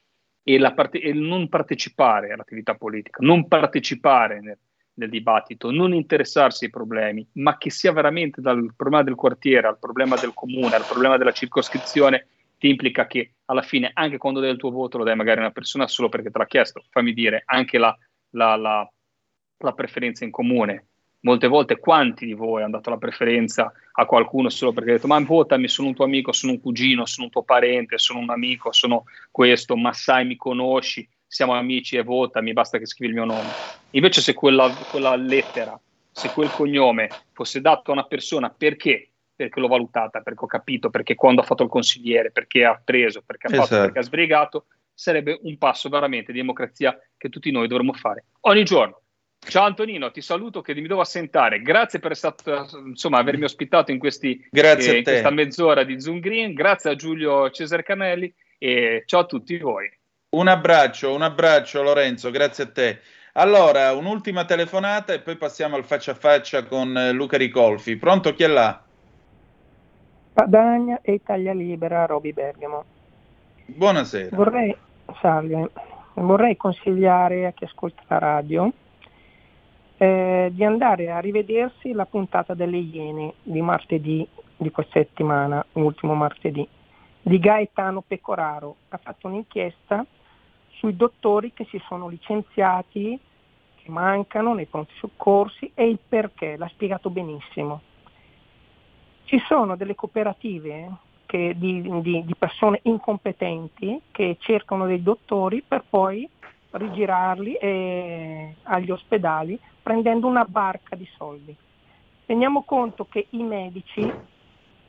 E, parte- e, non partecipare all'attività politica, non partecipare nel, nel, dibattito, non interessarsi ai problemi, ma che sia veramente dal problema del quartiere al problema del comune, al problema della circoscrizione, ti implica che alla fine, anche quando dai il tuo voto, lo dai magari a una persona solo perché te l'ha chiesto, fammi dire, anche la, la, la, la preferenza in comune molte volte quanti di voi hanno dato la preferenza a qualcuno solo perché ha detto ma votami, sono un tuo amico, sono un cugino, sono un tuo parente, sono un amico, sono questo, ma sai, mi conosci, siamo amici e votami, basta che scrivi il mio nome. Invece se quella, quella lettera, se quel cognome fosse dato a una persona perché? Perché l'ho valutata, perché ho capito, perché quando ha fatto il consigliere, perché ha preso, perché ha fatto, esatto. perché ha sbrigato, sarebbe un passo veramente di democrazia che tutti noi dovremmo fare ogni giorno Ciao Antonino, ti saluto che mi devo assentare. Grazie per stato, insomma, avermi ospitato in, questi, eh, in questa mezz'ora di Zoom Green. Grazie a Giulio Cesare Canelli e ciao a tutti voi. Un abbraccio, un abbraccio Lorenzo, grazie a te. Allora, un'ultima telefonata e poi passiamo al faccia a faccia con eh, Luca Ricolfi. Pronto, chi è là? Padagna e Italia Libera, Roby Bergamo. Buonasera. Vorrei, salve, vorrei consigliare a chi ascolta la radio eh, di andare a rivedersi la puntata delle Iene di martedì di questa settimana, ultimo martedì, di Gaetano Pecoraro. Ha fatto un'inchiesta sui dottori che si sono licenziati, che mancano nei pronti soccorsi e il perché, l'ha spiegato benissimo. Ci sono delle cooperative che, di, di, di persone incompetenti che cercano dei dottori per poi rigirarli eh, agli ospedali prendendo una barca di soldi. Teniamo conto che i medici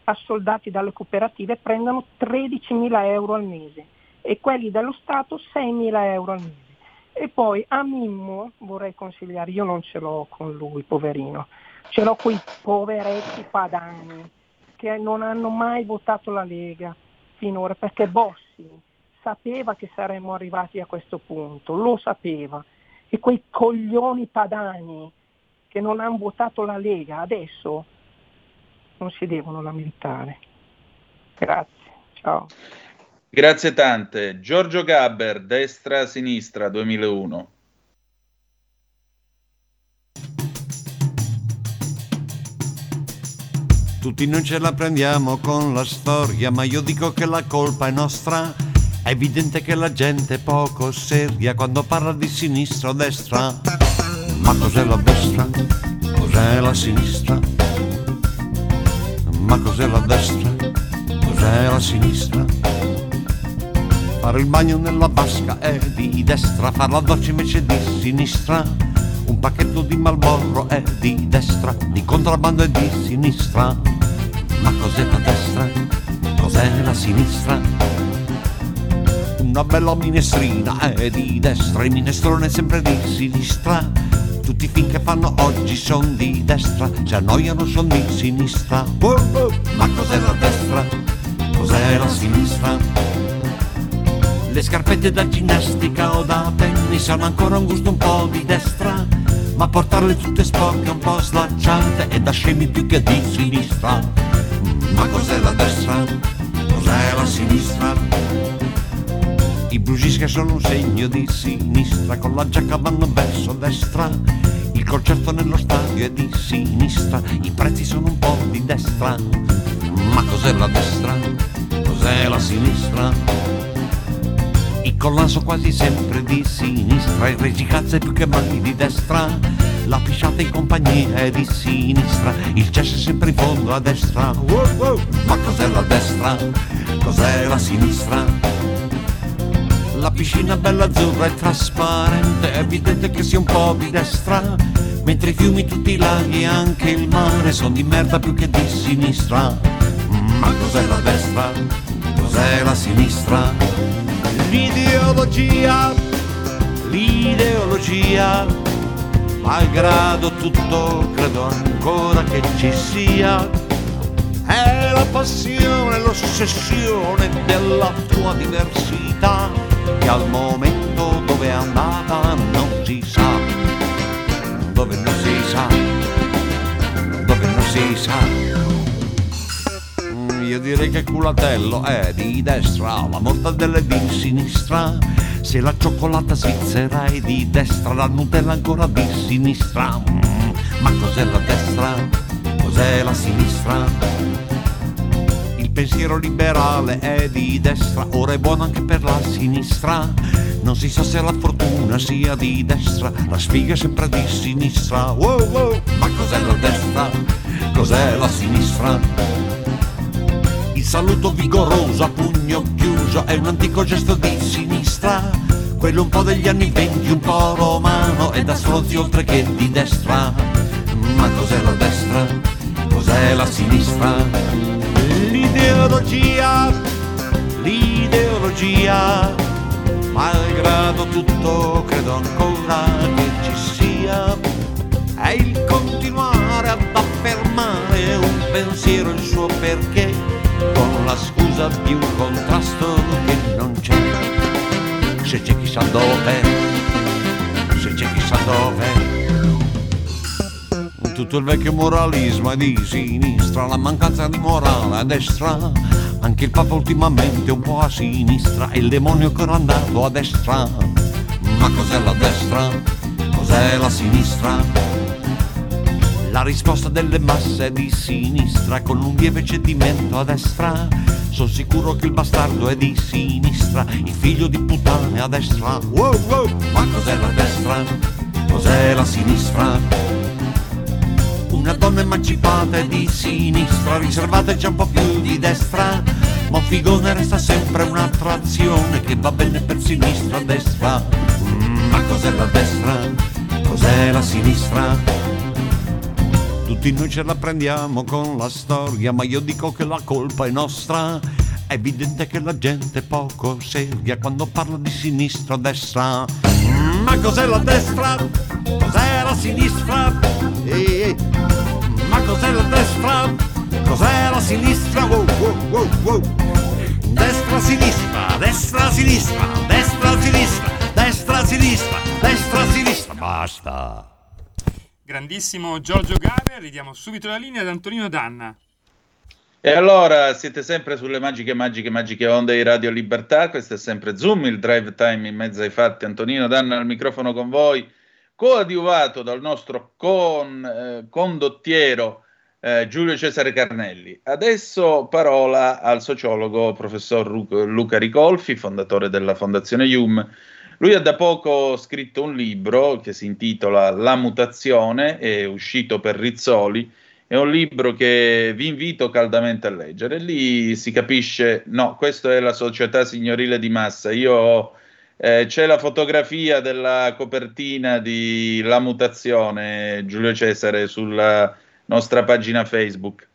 assoldati dalle cooperative prendono 13.000 euro al mese e quelli dello Stato 6.000 euro al mese. E poi a Mimmo vorrei consigliare, io non ce l'ho con lui, poverino, ce l'ho con i poveretti padani che non hanno mai votato la Lega finora perché Bossi sapeva che saremmo arrivati a questo punto, lo sapeva e quei coglioni padani che non hanno votato la Lega adesso non si devono lamentare. Grazie, ciao. Grazie tante. Giorgio Gabber, destra-sinistra 2001. Tutti noi ce la prendiamo con la storia, ma io dico che la colpa è nostra è evidente che la gente è poco seria quando parla di sinistra o destra. Ma cos'è la destra? Cos'è la sinistra? Ma cos'è la destra? Cos'è la sinistra? Fare il bagno nella vasca è di destra, fare la doccia invece di sinistra. Un pacchetto di Malborro è di destra, di contrabbando è di sinistra. Ma cos'è la destra? Cos'è la sinistra? Una bella minestrina è di destra, il minestrone è sempre di sinistra. Tutti i film che fanno oggi sono di destra, ci annoiano sono di sinistra. Ma cos'è la destra? Cos'è la sinistra? Le scarpette da ginnastica o da tennis hanno ancora un gusto un po' di destra, ma portarle tutte sporche è un po' slacciante e da scemi più che di sinistra. Ma cos'è la destra? cos'è la sinistra? I blues che sono un segno di sinistra, con la giacca vanno verso destra. Il concerto nello stadio è di sinistra, i prezzi sono un po' di destra. Ma cos'è la destra? Cos'è la sinistra? Il collasso quasi sempre di sinistra, il regicazzo è più che mai di destra. La pisciata in compagnia è di sinistra, il cesso è sempre in fondo a destra. Wow, wow. Ma cos'è la destra? Cos'è la sinistra? La piscina bella azzurra e trasparente, è evidente che sia un po' di destra. Mentre i fiumi, tutti i laghi e anche il mare sono di merda più che di sinistra. Ma cos'è la destra? Cos'è la sinistra? L'ideologia, l'ideologia, malgrado tutto credo ancora che ci sia. È la passione, l'ossessione della tua diversità, che al momento dove è andata non si sa, dove non si sa, dove non si sa. Mm, Io direi che culatello è di destra, la mortadella è di sinistra. Se la cioccolata svizzera è di destra, la Nutella ancora di sinistra. Mm, Ma cos'è la destra? Cos'è la sinistra? Pensiero liberale è di destra, ora è buono anche per la sinistra. Non si sa se la fortuna sia di destra, la sfiga è sempre di sinistra. Wow, wow. Ma cos'è la destra? Cos'è la sinistra? Il saluto vigoroso a pugno chiuso è un antico gesto di sinistra. Quello un po' degli anni venti, un po' romano e da stronzi oltre che di destra. Ma cos'è la destra? Cos'è la sinistra? L'ideologia, l'ideologia, malgrado tutto credo ancora che ci sia. È il continuare ad affermare un pensiero il suo perché, con la scusa di un contrasto che non c'è. Se c'è chissà dove, Tutto il vecchio moralismo è di sinistra, la mancanza di morale a destra. Anche il Papa ultimamente è un po' a sinistra e il demonio è ancora andato a destra. Ma cos'è la destra? Cos'è la sinistra? La risposta delle masse è di sinistra, con un lieve cedimento a destra. Sono sicuro che il bastardo è di sinistra, il figlio di puttane a destra. Wow, wow. Ma cos'è la destra? Cos'è la sinistra? Una donna emancipata è di sinistra, riservata già un po' più di destra. Ma un figone resta sempre un'attrazione che va bene per sinistra, destra. Mm, ma cos'è la destra? Cos'è la sinistra? Tutti noi ce la prendiamo con la storia, ma io dico che la colpa è nostra. È evidente che la gente è poco seria quando parla di sinistra destra. Mm, Ma cos'è la destra? Cos'è la sinistra? Ehi, ehi. Ma cos'è la destra? Cos'è la sinistra? Wow, wow, wow, wow. Destra, sinistra, destra, sinistra, destra, sinistra, destra, sinistra, destra, sinistra. Basta. Grandissimo Giorgio Gaber, ridiamo subito la linea ad Antonino Danna. E allora siete sempre sulle magiche, magiche, magiche onde di Radio Libertà. Questo è sempre Zoom, il drive time in mezzo ai fatti. Antonino Danna al microfono con voi, coadiuvato dal nostro con, eh, condottiero eh, Giulio Cesare Carnelli. Adesso parola al sociologo professor Ru- Luca Ricolfi, fondatore della Fondazione IUM. Lui ha da poco scritto un libro che si intitola La mutazione, è uscito per Rizzoli. È un libro che vi invito caldamente a leggere. Lì si capisce, no, questa è la società signorile di massa. Io eh, c'è la fotografia della copertina di La mutazione, Giulio Cesare, sulla nostra pagina Facebook.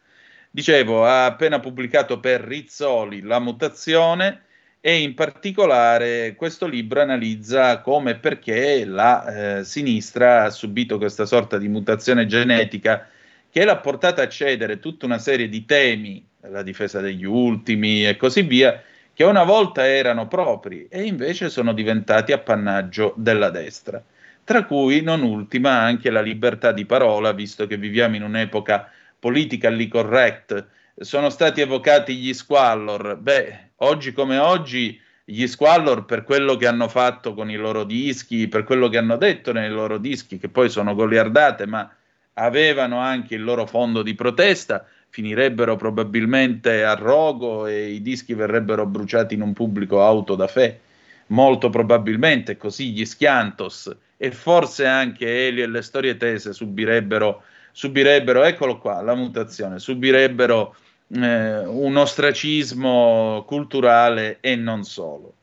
Dicevo, ha appena pubblicato per Rizzoli La mutazione e in particolare questo libro analizza come e perché la eh, sinistra ha subito questa sorta di mutazione genetica che l'ha portata a cedere tutta una serie di temi, la difesa degli ultimi e così via, che una volta erano propri e invece sono diventati appannaggio della destra. Tra cui, non ultima, anche la libertà di parola, visto che viviamo in un'epoca politically correct sono stati evocati gli squallor. Beh, oggi come oggi gli squallor per quello che hanno fatto con i loro dischi, per quello che hanno detto nei loro dischi, che poi sono goliardate, ma avevano anche il loro fondo di protesta, finirebbero probabilmente a rogo e i dischi verrebbero bruciati in un pubblico auto da fè, molto probabilmente così gli schiantos e forse anche Elio e le storie tese subirebbero, subirebbero eccolo qua, la mutazione, subirebbero eh, un ostracismo culturale e non solo.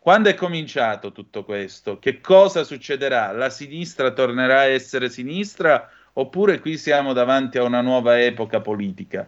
Quando è cominciato tutto questo? Che cosa succederà? La sinistra tornerà a essere sinistra oppure qui siamo davanti a una nuova epoca politica?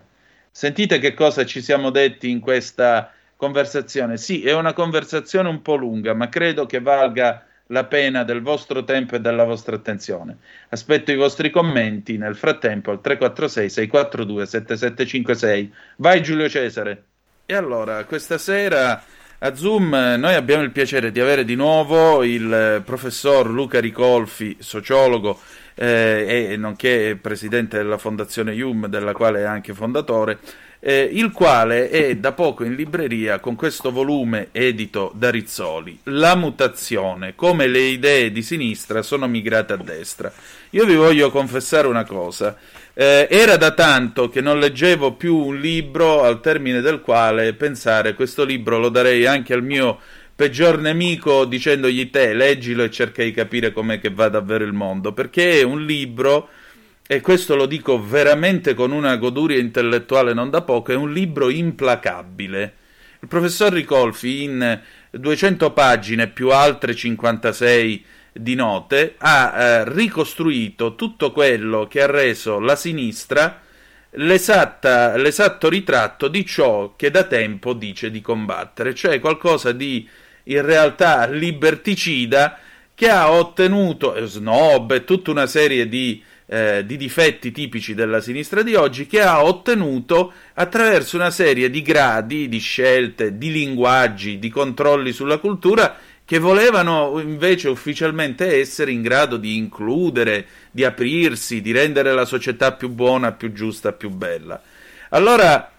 Sentite che cosa ci siamo detti in questa conversazione. Sì, è una conversazione un po' lunga, ma credo che valga la pena del vostro tempo e della vostra attenzione. Aspetto i vostri commenti nel frattempo al 346 642 7756. Vai Giulio Cesare. E allora, questa sera a Zoom noi abbiamo il piacere di avere di nuovo il professor Luca Ricolfi, sociologo eh, e nonché presidente della Fondazione IUM, della quale è anche fondatore eh, il quale è da poco in libreria con questo volume edito da Rizzoli, La mutazione, come le idee di sinistra sono migrate a destra. Io vi voglio confessare una cosa, eh, era da tanto che non leggevo più un libro al termine del quale pensare questo libro lo darei anche al mio peggior nemico dicendogli te leggilo e cerca di capire com'è che va davvero il mondo, perché è un libro e questo lo dico veramente con una goduria intellettuale non da poco, è un libro implacabile. Il professor Ricolfi in 200 pagine più altre 56 di note ha eh, ricostruito tutto quello che ha reso la sinistra l'esatto ritratto di ciò che da tempo dice di combattere, cioè qualcosa di in realtà liberticida che ha ottenuto eh, snob e tutta una serie di eh, di difetti tipici della sinistra di oggi che ha ottenuto attraverso una serie di gradi, di scelte, di linguaggi, di controlli sulla cultura che volevano invece ufficialmente essere in grado di includere, di aprirsi, di rendere la società più buona, più giusta, più bella. Allora,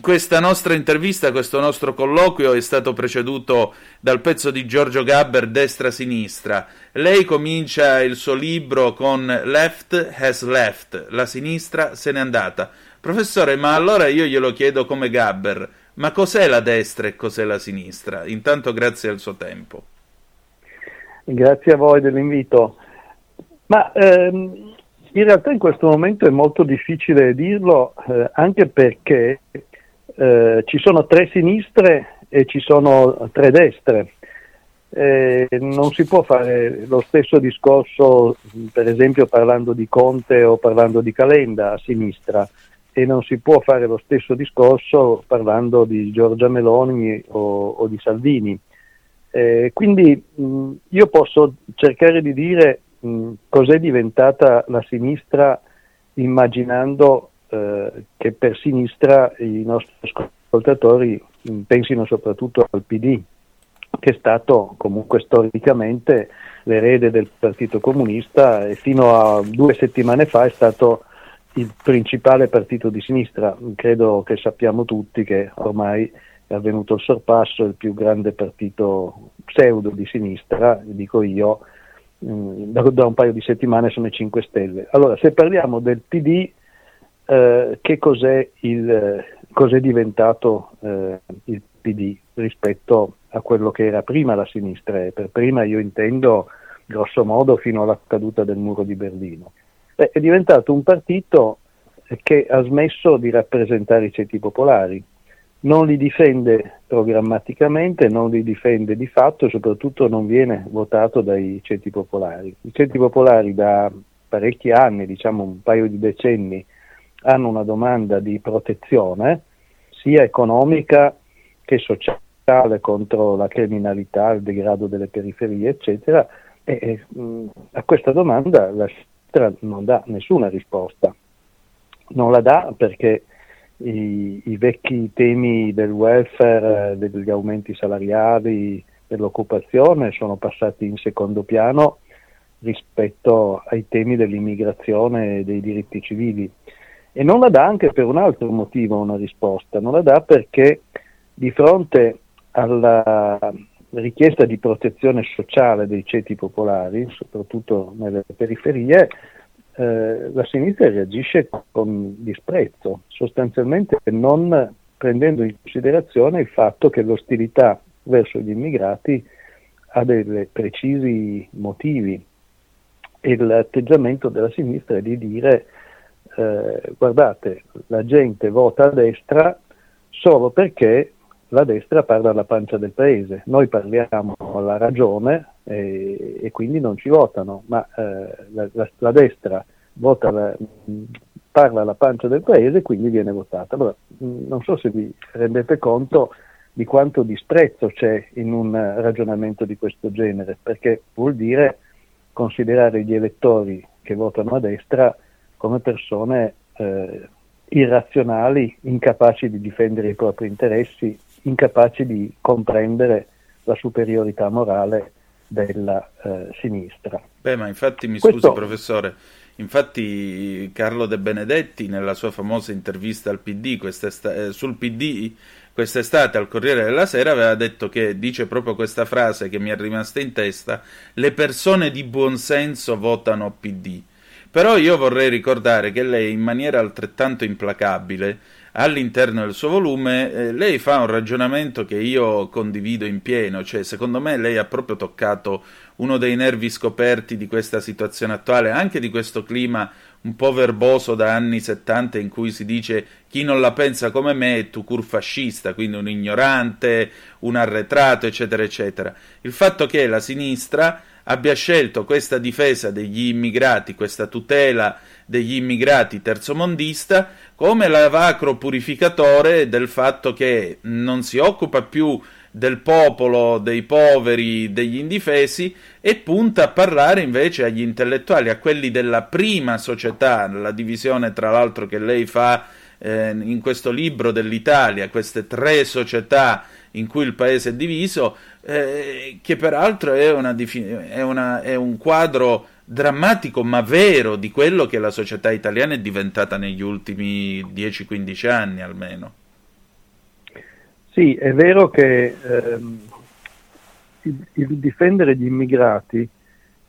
questa nostra intervista, questo nostro colloquio è stato preceduto dal pezzo di Giorgio Gabber Destra-Sinistra. Lei comincia il suo libro con Left has left, la sinistra se n'è andata. Professore, ma allora io glielo chiedo come Gabber, ma cos'è la destra e cos'è la sinistra? Intanto grazie al suo tempo. Grazie a voi dell'invito. Ma ehm, in realtà in questo momento è molto difficile dirlo, eh, anche perché eh, ci sono tre sinistre e ci sono tre destre. Eh, non si può fare lo stesso discorso, per esempio parlando di Conte o parlando di Calenda a sinistra, e non si può fare lo stesso discorso parlando di Giorgia Meloni o, o di Salvini. Eh, quindi mh, io posso cercare di dire mh, cos'è diventata la sinistra immaginando eh, che per sinistra i nostri ascoltatori pensino soprattutto al PD, che è stato comunque storicamente l'erede del Partito Comunista e fino a due settimane fa è stato il principale partito di sinistra. Credo che sappiamo tutti che ormai è avvenuto il sorpasso, il più grande partito pseudo di sinistra, dico io, mm, da un paio di settimane sono i 5 Stelle. Allora, se parliamo del PD, eh, che cos'è, il, cos'è diventato eh, il PD rispetto a quello che era prima la sinistra. E per prima io intendo grosso modo fino alla caduta del muro di Berlino. Beh, è diventato un partito che ha smesso di rappresentare i ceti popolari, non li difende programmaticamente, non li difende di fatto e soprattutto non viene votato dai ceti popolari. I ceti popolari da parecchi anni, diciamo un paio di decenni, hanno una domanda di protezione sia economica che sociale contro la criminalità, il degrado delle periferie, eccetera, e, mh, a questa domanda la sinistra non dà nessuna risposta. Non la dà perché i, i vecchi temi del welfare, degli aumenti salariali, dell'occupazione sono passati in secondo piano rispetto ai temi dell'immigrazione e dei diritti civili e non la dà anche per un altro motivo una risposta, non la dà perché di fronte alla richiesta di protezione sociale dei ceti popolari, soprattutto nelle periferie, eh, la sinistra reagisce con disprezzo, sostanzialmente non prendendo in considerazione il fatto che l'ostilità verso gli immigrati ha dei precisi motivi. E l'atteggiamento della sinistra è di dire eh, guardate, la gente vota a destra solo perché la destra parla alla pancia del paese, noi parliamo alla ragione e, e quindi non ci votano, ma eh, la, la, la, destra la, parla alla pancia del paese e quindi viene votata. Allora, non so se vi rendete conto di quanto disprezzo c'è in un ragionamento di questo genere, perché vuol dire considerare gli elettori che votano a destra come persone eh, irrazionali, incapaci di difendere i propri interessi, incapaci di comprendere la superiorità morale della eh, sinistra. Beh, ma infatti mi Questo... scusi professore, infatti Carlo De Benedetti nella sua famosa intervista al PD, eh, sul PD quest'estate al Corriere della Sera aveva detto che dice proprio questa frase che mi è rimasta in testa, le persone di buonsenso votano PD. Però io vorrei ricordare che lei in maniera altrettanto implacabile all'interno del suo volume eh, lei fa un ragionamento che io condivido in pieno, cioè secondo me lei ha proprio toccato uno dei nervi scoperti di questa situazione attuale, anche di questo clima un po' verboso da anni 70 in cui si dice chi non la pensa come me è tu cur fascista, quindi un ignorante, un arretrato, eccetera, eccetera. Il fatto che la sinistra abbia scelto questa difesa degli immigrati, questa tutela degli immigrati terzomondista, come lavacro purificatore del fatto che non si occupa più del popolo, dei poveri, degli indifesi e punta a parlare invece agli intellettuali, a quelli della prima società, la divisione tra l'altro che lei fa eh, in questo libro dell'Italia, queste tre società in cui il paese è diviso, eh, che peraltro è, una, è, una, è un quadro drammatico ma vero di quello che la società italiana è diventata negli ultimi 10-15 anni almeno. Sì, è vero che ehm, il, il, difendere gli immigrati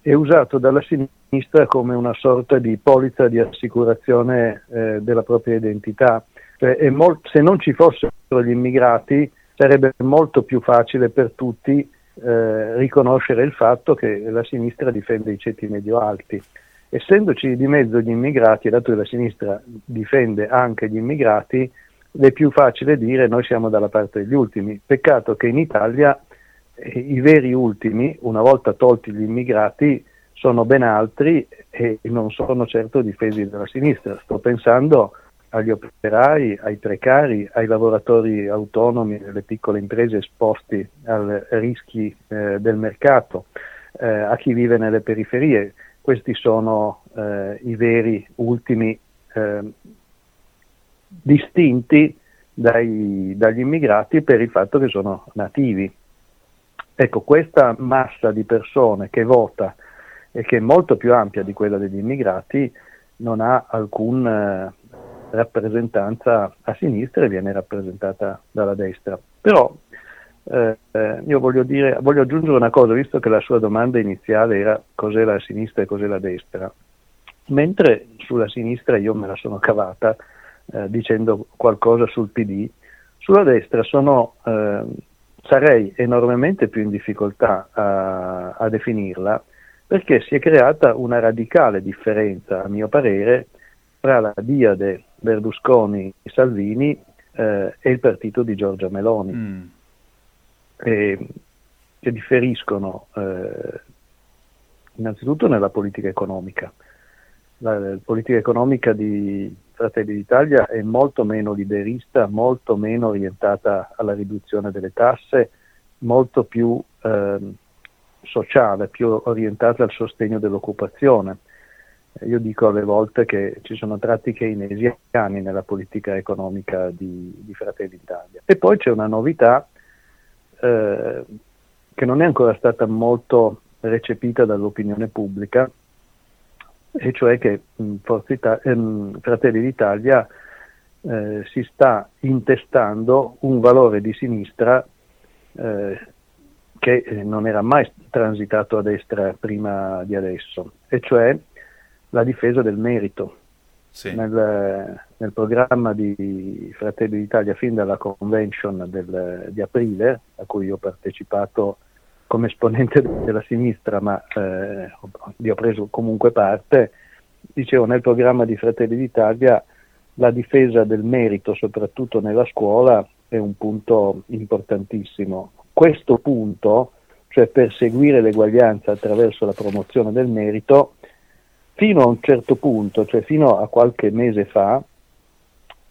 è usato dalla sinistra come una sorta di polizza di assicurazione eh, della propria identità. Cioè, mol- se non ci fossero gli immigrati sarebbe molto più facile per tutti eh, riconoscere il fatto che la sinistra difende i ceti medio-alti. Essendoci di mezzo gli immigrati, dato che la sinistra difende anche gli immigrati, è più facile dire noi siamo dalla parte degli ultimi. Peccato che in Italia eh, i veri ultimi, una volta tolti gli immigrati, sono ben altri e non sono certo difesi dalla sinistra. Sto pensando agli operai, ai precari, ai lavoratori autonomi nelle piccole imprese esposti ai rischi eh, del mercato, eh, a chi vive nelle periferie. Questi sono eh, i veri ultimi eh, distinti dai, dagli immigrati per il fatto che sono nativi. Ecco, questa massa di persone che vota e che è molto più ampia di quella degli immigrati non ha alcun eh, rappresentanza a sinistra e viene rappresentata dalla destra. Però eh, eh, io voglio, dire, voglio aggiungere una cosa, visto che la sua domanda iniziale era cos'è la sinistra e cos'è la destra, mentre sulla sinistra io me la sono cavata eh, dicendo qualcosa sul PD, sulla destra sono, eh, sarei enormemente più in difficoltà a, a definirla perché si è creata una radicale differenza, a mio parere, tra la diade Berlusconi e Salvini eh, e il partito di Giorgia Meloni, mm. e, che differiscono eh, innanzitutto nella politica economica. La, la, politica economica di Fratelli d'Italia è molto meno liberista, molto meno orientata alla riduzione delle tasse, molto più eh, sociale, più orientata al sostegno dell'occupazione io dico alle volte che ci sono tratti keynesiani nella politica economica di, di Fratelli d'Italia. E poi c'è una novità eh, che non è ancora stata molto recepita dall'opinione pubblica, e cioè che mh, Ita- ehm, Fratelli d'Italia eh, si sta intestando un valore di sinistra eh, che non era mai transitato a destra prima di adesso, e cioè la difesa del merito. Sì. Nel, nel, programma di Fratelli d'Italia fin dalla convention del, di aprile, a cui ho partecipato come esponente della sinistra, ma eh, vi ho preso comunque parte, dicevo nel programma di Fratelli d'Italia la difesa del merito, soprattutto nella scuola, è un punto importantissimo. Questo punto, cioè perseguire l'eguaglianza attraverso la promozione del merito, fino a un certo punto, cioè fino a qualche mese fa,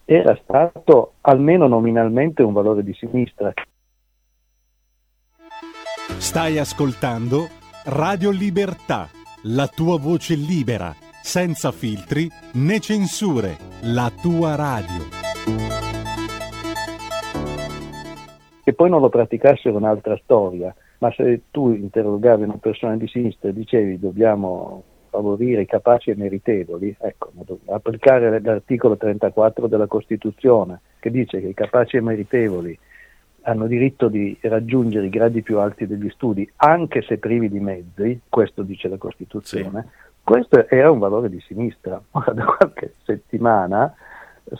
era stato almeno nominalmente un valore di sinistra. Stai ascoltando Radio Libertà, la tua voce libera, senza filtri né censure, la tua radio. Che poi non lo praticassero è un'altra storia, ma se tu interrogavi una persona di sinistra e dicevi dobbiamo favorire i capaci e meritevoli, ecco, applicare l'articolo 34 della Costituzione che dice che i capaci e meritevoli hanno diritto di raggiungere i gradi più alti degli studi, anche se privi di mezzi, questo dice la Costituzione, sì. questo era un valore di sinistra. Ora da qualche settimana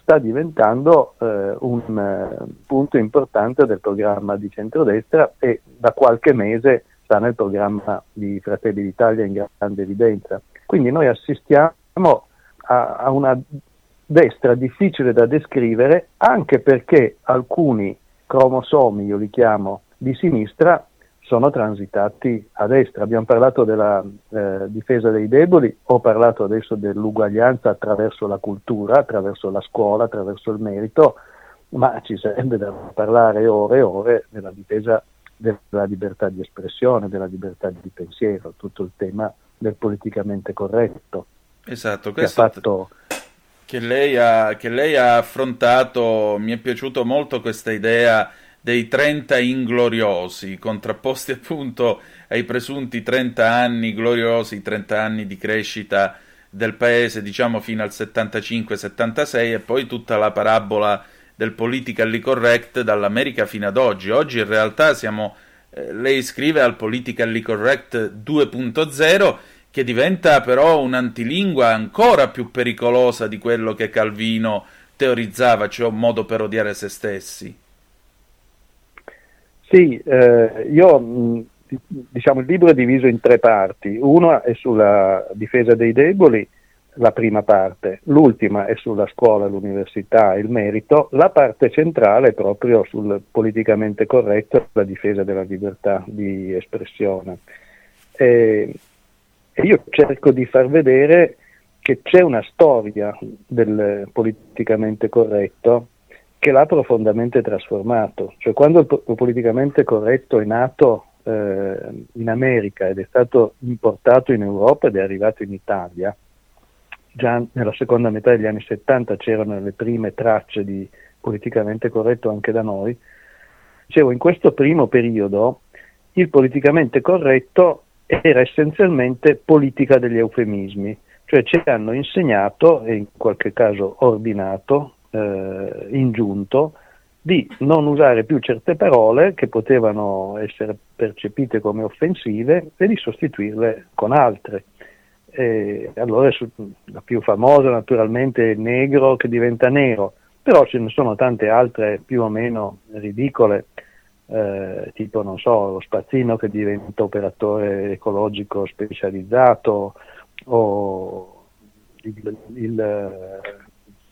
sta diventando eh, un eh, punto importante del programma di centrodestra e da qualche mese sta nel programma di Fratelli d'Italia in grande evidenza. Quindi noi assistiamo a, a una destra difficile da descrivere anche perché alcuni cromosomi, io li chiamo, di sinistra sono transitati a destra. Abbiamo parlato della eh, difesa dei deboli, ho parlato adesso dell'uguaglianza attraverso la cultura, attraverso la scuola, attraverso il merito, ma ci sarebbe da parlare ore e ore della difesa della libertà di espressione, della libertà di pensiero, tutto il tema del politicamente corretto. Esatto, che, fatto... che, lei ha, che lei ha affrontato, mi è piaciuto molto questa idea dei 30 ingloriosi, contrapposti appunto ai presunti 30 anni gloriosi, 30 anni di crescita del paese, diciamo fino al 75-76 e poi tutta la parabola del politically correct dall'America fino ad oggi. Oggi in realtà siamo, eh, lei scrive al politically correct 2.0 che diventa però un'antilingua ancora più pericolosa di quello che Calvino teorizzava, cioè un modo per odiare se stessi. Sì, eh, io diciamo il libro è diviso in tre parti. Una è sulla difesa dei deboli la prima parte, l'ultima è sulla scuola, l'università e il merito, la parte centrale è proprio sul politicamente corretto, la difesa della libertà di espressione. E, io cerco di far vedere che c'è una storia del politicamente corretto che l'ha profondamente trasformato, cioè quando il politicamente corretto è nato eh, in America ed è stato importato in Europa ed è arrivato in Italia, già nella seconda metà degli anni 70 c'erano le prime tracce di politicamente corretto anche da noi. Dicevo, in questo primo periodo il politicamente corretto era essenzialmente politica degli eufemismi, cioè ci hanno insegnato e in qualche caso ordinato, eh, ingiunto, di non usare più certe parole che potevano essere percepite come offensive e di sostituirle con altre. E allora la più famosa naturalmente è negro che diventa nero, però ce ne sono tante altre più o meno ridicole, eh, tipo non so, lo spazzino che diventa operatore ecologico specializzato o il, il,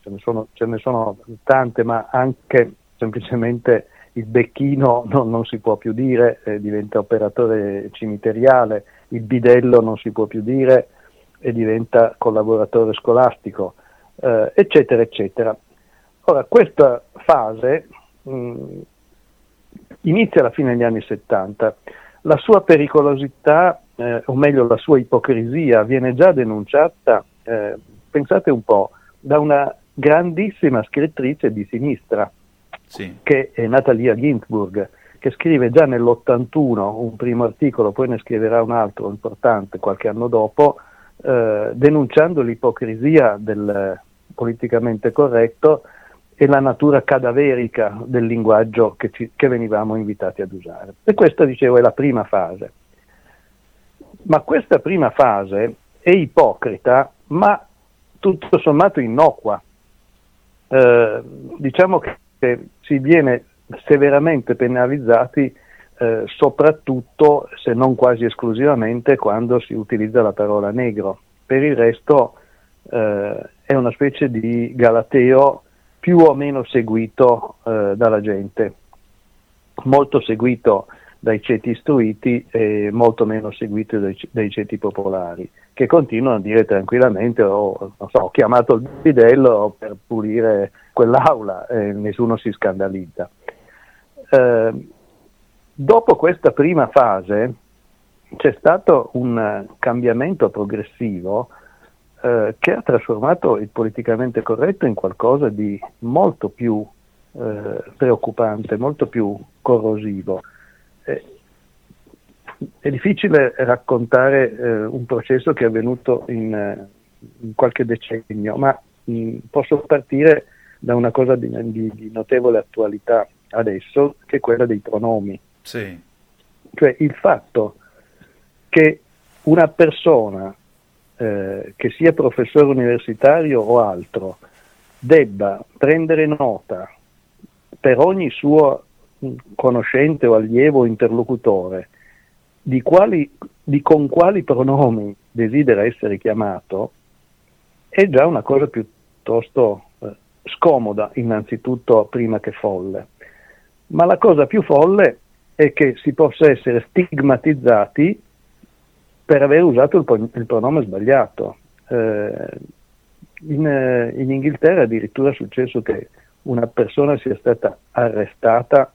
ce, ne sono, ce, ne sono, tante, ma anche semplicemente il becchino non, non si può più dire, eh, diventa operatore cimiteriale, il bidello non si può più dire, e diventa collaboratore scolastico, eh, eccetera, eccetera. Ora, questa fase mh, mm, inizia alla fine degli anni 70. La sua pericolosità, eh, o meglio la sua ipocrisia, viene già denunciata, eh, pensate un po', da una grandissima scrittrice di sinistra, sì. che è Natalia Ginsburg, che scrive già nell'81 un primo articolo, poi ne scriverà un altro importante qualche anno dopo, eh, denunciando l'ipocrisia del politicamente corretto e la natura cadaverica del linguaggio che, ci, che venivamo invitati ad usare. E questa, dicevo, è la prima fase. Ma questa prima fase è ipocrita, ma tutto sommato innocua. Eh, diciamo che si viene severamente penalizzati eh, soprattutto, se non quasi esclusivamente, quando si utilizza la parola negro. Per il resto eh, è una specie di galateo più o meno seguito eh, dalla gente, molto seguito dai ceti istruiti e molto meno seguito dai, dai ceti popolari, che continuano a dire tranquillamente oh, so, ho chiamato il bidello per pulire quell'aula e nessuno si scandalizza. Eh, dopo questa prima fase c'è stato un cambiamento progressivo eh, che ha trasformato il politicamente corretto in qualcosa di molto più eh, preoccupante, molto più corrosivo. Eh, è difficile raccontare eh, un processo che è avvenuto in, eh, in qualche decennio, ma mh, posso partire da una cosa di, di, di, notevole attualità adesso, che è quella dei pronomi. Sì. Cioè il fatto che una persona eh, che sia professore universitario o altro, debba prendere nota per ogni suo conoscente o allievo o interlocutore di, quali, di con quali pronomi desidera essere chiamato, è già una cosa piuttosto eh, scomoda, innanzitutto prima che folle. Ma la cosa più folle è che si possa essere stigmatizzati per aver usato il, il pronome sbagliato. Eh, in, eh, in, Inghilterra addirittura è successo che una persona sia stata arrestata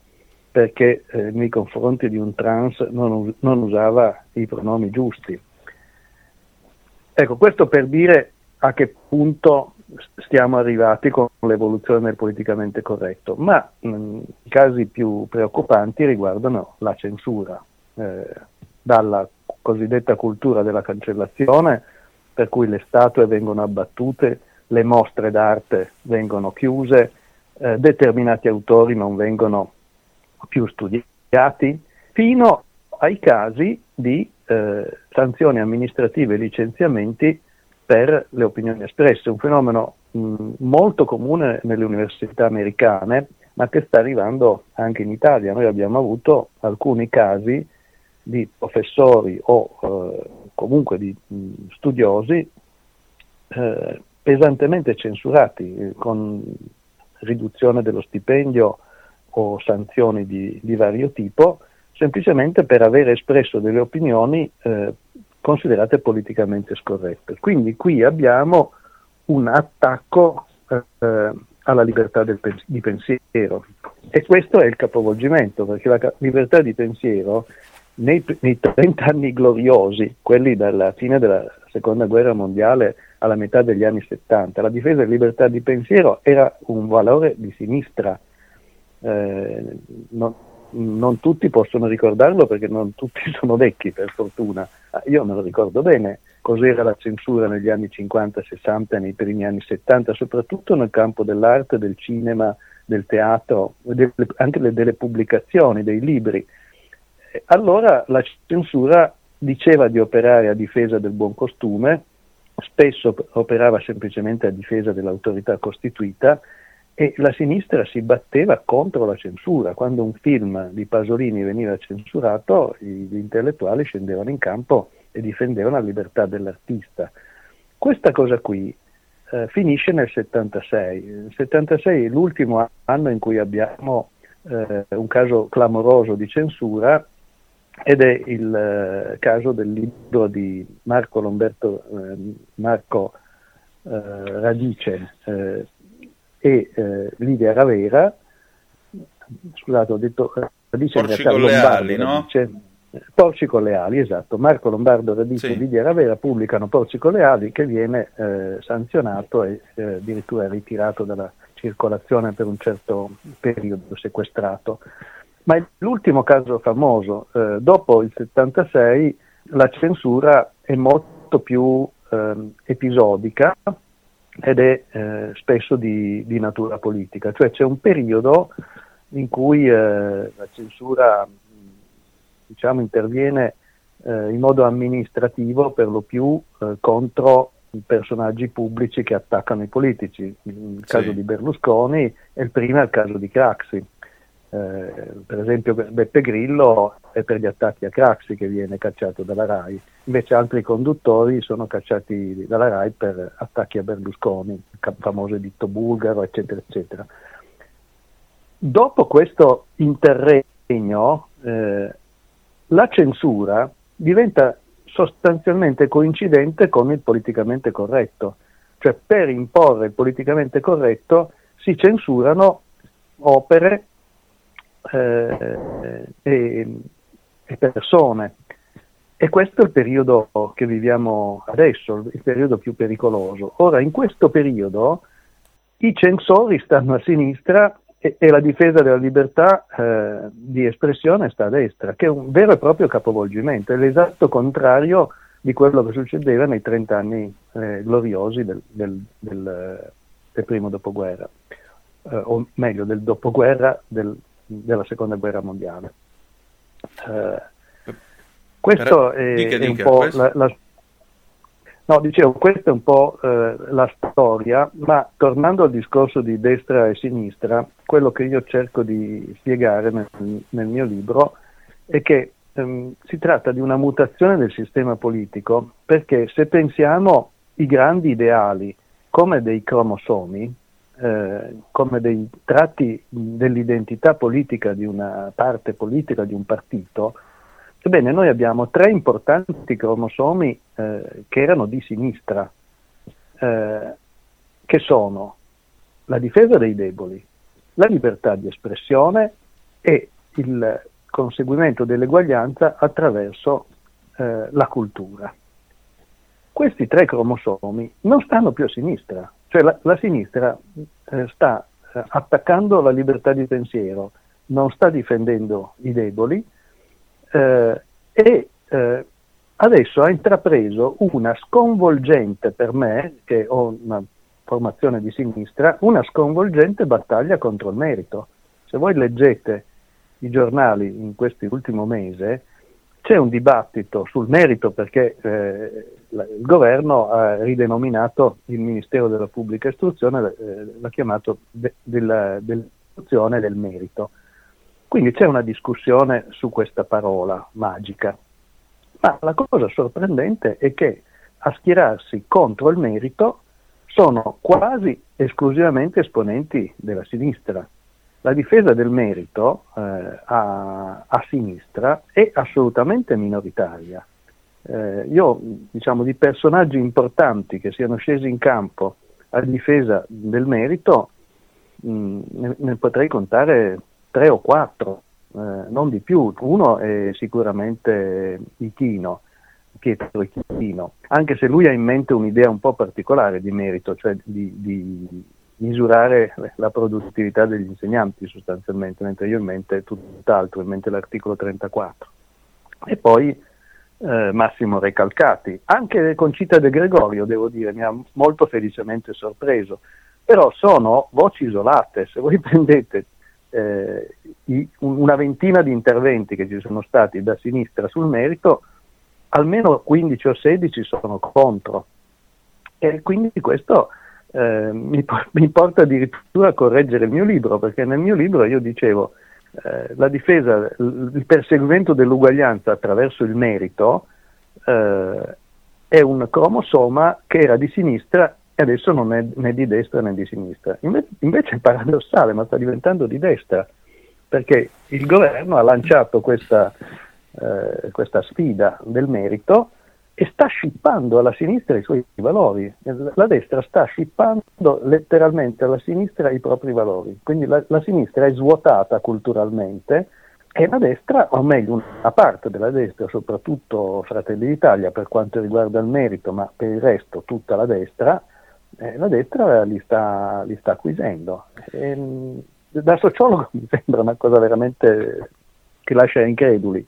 perché eh, nei confronti di un trans non, non, usava i pronomi giusti. Ecco, questo per dire a che punto stiamo arrivati con l'evoluzione del politicamente corretto, ma mh, i casi più preoccupanti riguardano la censura, eh, dalla cosiddetta cultura della cancellazione, per cui le statue vengono abbattute, le mostre d'arte vengono chiuse, eh, determinati autori non vengono più studiati, fino ai casi di eh, sanzioni amministrative e licenziamenti per le opinioni espresse, un fenomeno mh, molto comune nelle università americane, ma che sta arrivando anche in Italia. Noi abbiamo avuto alcuni casi di professori o eh, comunque di mh, studiosi eh, pesantemente censurati eh, con riduzione dello stipendio o sanzioni di, di, vario tipo, semplicemente per aver espresso delle opinioni eh, considerate politicamente scorrette. Quindi qui abbiamo un attacco eh, alla libertà pens- di pensiero e questo è il capovolgimento, perché la libertà di pensiero nei, nei 30 anni gloriosi, quelli dalla fine della seconda guerra mondiale alla metà degli anni 70, la difesa della libertà di pensiero era un valore di sinistra. Eh, non, non, tutti possono ricordarlo perché non tutti sono vecchi, per fortuna. Ah, io me lo ricordo bene cos'era la censura negli anni 50, 60 e nei primi anni 70, soprattutto nel campo dell'arte, del cinema, del teatro, delle, anche delle pubblicazioni, dei libri allora la censura diceva di operare a difesa del buon costume, spesso operava semplicemente a difesa dell'autorità costituita e la sinistra si batteva contro la censura. Quando un film di Pasolini veniva censurato, gli intellettuali scendevano in campo e difendevano la libertà dell'artista. Questa cosa qui eh, finisce nel 76. Il 76 è l'ultimo anno in cui abbiamo eh, un caso clamoroso di censura ed è il eh, caso del libro di Marco Lomberto eh, Marco eh, Radice eh, e eh, Lidia Ravera scusate ho detto Radice Porci con le ali no? Porci con le ali, esatto. Marco Lombardo Radice sì. e Lidia Ravera pubblicano Porci con le ali che viene eh, sanzionato e addirittura ritirato dalla circolazione per un certo periodo, sequestrato. Ma l'ultimo caso famoso, eh, dopo il 76 la censura è molto più ehm, episodica ed è eh, spesso di, di, natura politica, cioè c'è un periodo in cui eh, la censura diciamo, interviene eh, in modo amministrativo per lo più eh, contro i personaggi pubblici che attaccano i politici. Il caso di Berlusconi e il primo è il caso di Craxi. Eh, per esempio Beppe Grillo è per gli attacchi a Craxi che viene cacciato dalla RAI, invece altri conduttori sono cacciati dalla RAI per attacchi a Berlusconi, famoso editto bulgaro, eccetera, eccetera. Dopo questo interregno, eh, la censura diventa sostanzialmente coincidente con il politicamente corretto, cioè per imporre il politicamente corretto si censurano opere eh, e, e persone. E questo è il periodo che viviamo adesso, il periodo più pericoloso. Ora, in questo periodo i censori stanno a sinistra e, e la difesa della libertà eh, di espressione sta a destra, che è un vero e proprio capovolgimento, è l'esatto contrario di quello che succedeva nei 30 anni eh, gloriosi del, del, del, del, primo dopoguerra, eh, o meglio del dopoguerra del, della seconda guerra mondiale. Eh, questo è, dica, è, un po' questo... la, la, No, dicevo, questa è un po' eh, la storia, ma tornando al discorso di destra e sinistra, quello che io cerco di spiegare nel, nel mio libro è che ehm, si tratta di una mutazione del sistema politico, perché se pensiamo i grandi ideali come dei cromosomi, eh, come dei tratti dell'identità politica di una parte politica, di un partito, Ebbene, noi abbiamo tre importanti cromosomi eh, che erano di sinistra, eh, che sono la difesa dei deboli, la libertà di espressione e il conseguimento dell'eguaglianza attraverso eh, la cultura. Questi tre cromosomi non stanno più a sinistra, cioè la, la sinistra eh, sta eh, attaccando la libertà di pensiero, non sta difendendo i deboli, eh, e eh, adesso ha intrapreso una sconvolgente per me, che ho una formazione di sinistra, una sconvolgente battaglia contro il merito. Se voi leggete i giornali in questo ultimo mese, c'è un dibattito sul merito perché eh, il governo ha ridenominato il Ministero della Pubblica Istruzione, eh, l'ha chiamato de, della, dell'istruzione del merito. Quindi c'è una discussione su questa parola magica. Ma la cosa sorprendente è che a schierarsi contro il merito sono quasi esclusivamente esponenti della sinistra. La difesa del merito eh, a, a, sinistra è assolutamente minoritaria. Eh, io, diciamo, di personaggi importanti che siano scesi in campo a difesa del merito, mh, ne, ne potrei contare tre o quattro, eh, non di più. Uno è sicuramente Ichino, Pietro Ichino, anche se lui ha in mente un'idea un po' particolare di merito, cioè di, di misurare la produttività degli insegnanti sostanzialmente, mentre io ho in mente tutt'altro, in mente l'articolo 34. E poi eh, Massimo Recalcati, anche Concita De Gregorio, devo dire, mi ha molto felicemente sorpreso, però sono voci isolate, se voi prendete eh, i, una ventina di interventi che ci sono stati da sinistra sul merito, almeno 15 o 16 sono contro. E quindi questo eh, mi, mi, porta addirittura a correggere il mio libro, perché nel mio libro io dicevo eh, la difesa, il perseguimento dell'uguaglianza attraverso il merito eh, è un cromosoma che era di sinistra e adesso non è né di destra né di sinistra. Invece, invece è paradossale, ma sta diventando di destra, perché il governo ha lanciato questa, eh, questa sfida del merito e sta scippando alla sinistra i suoi valori. La destra sta scippando letteralmente alla sinistra i propri valori. Quindi la, la sinistra è svuotata culturalmente e la destra, o meglio una parte della destra, soprattutto Fratelli d'Italia per quanto riguarda il merito, ma per il resto tutta la destra, eh, la destra li sta, li sta acquisendo. E, mm, da sociologo mi sembra una cosa veramente che lascia increduli.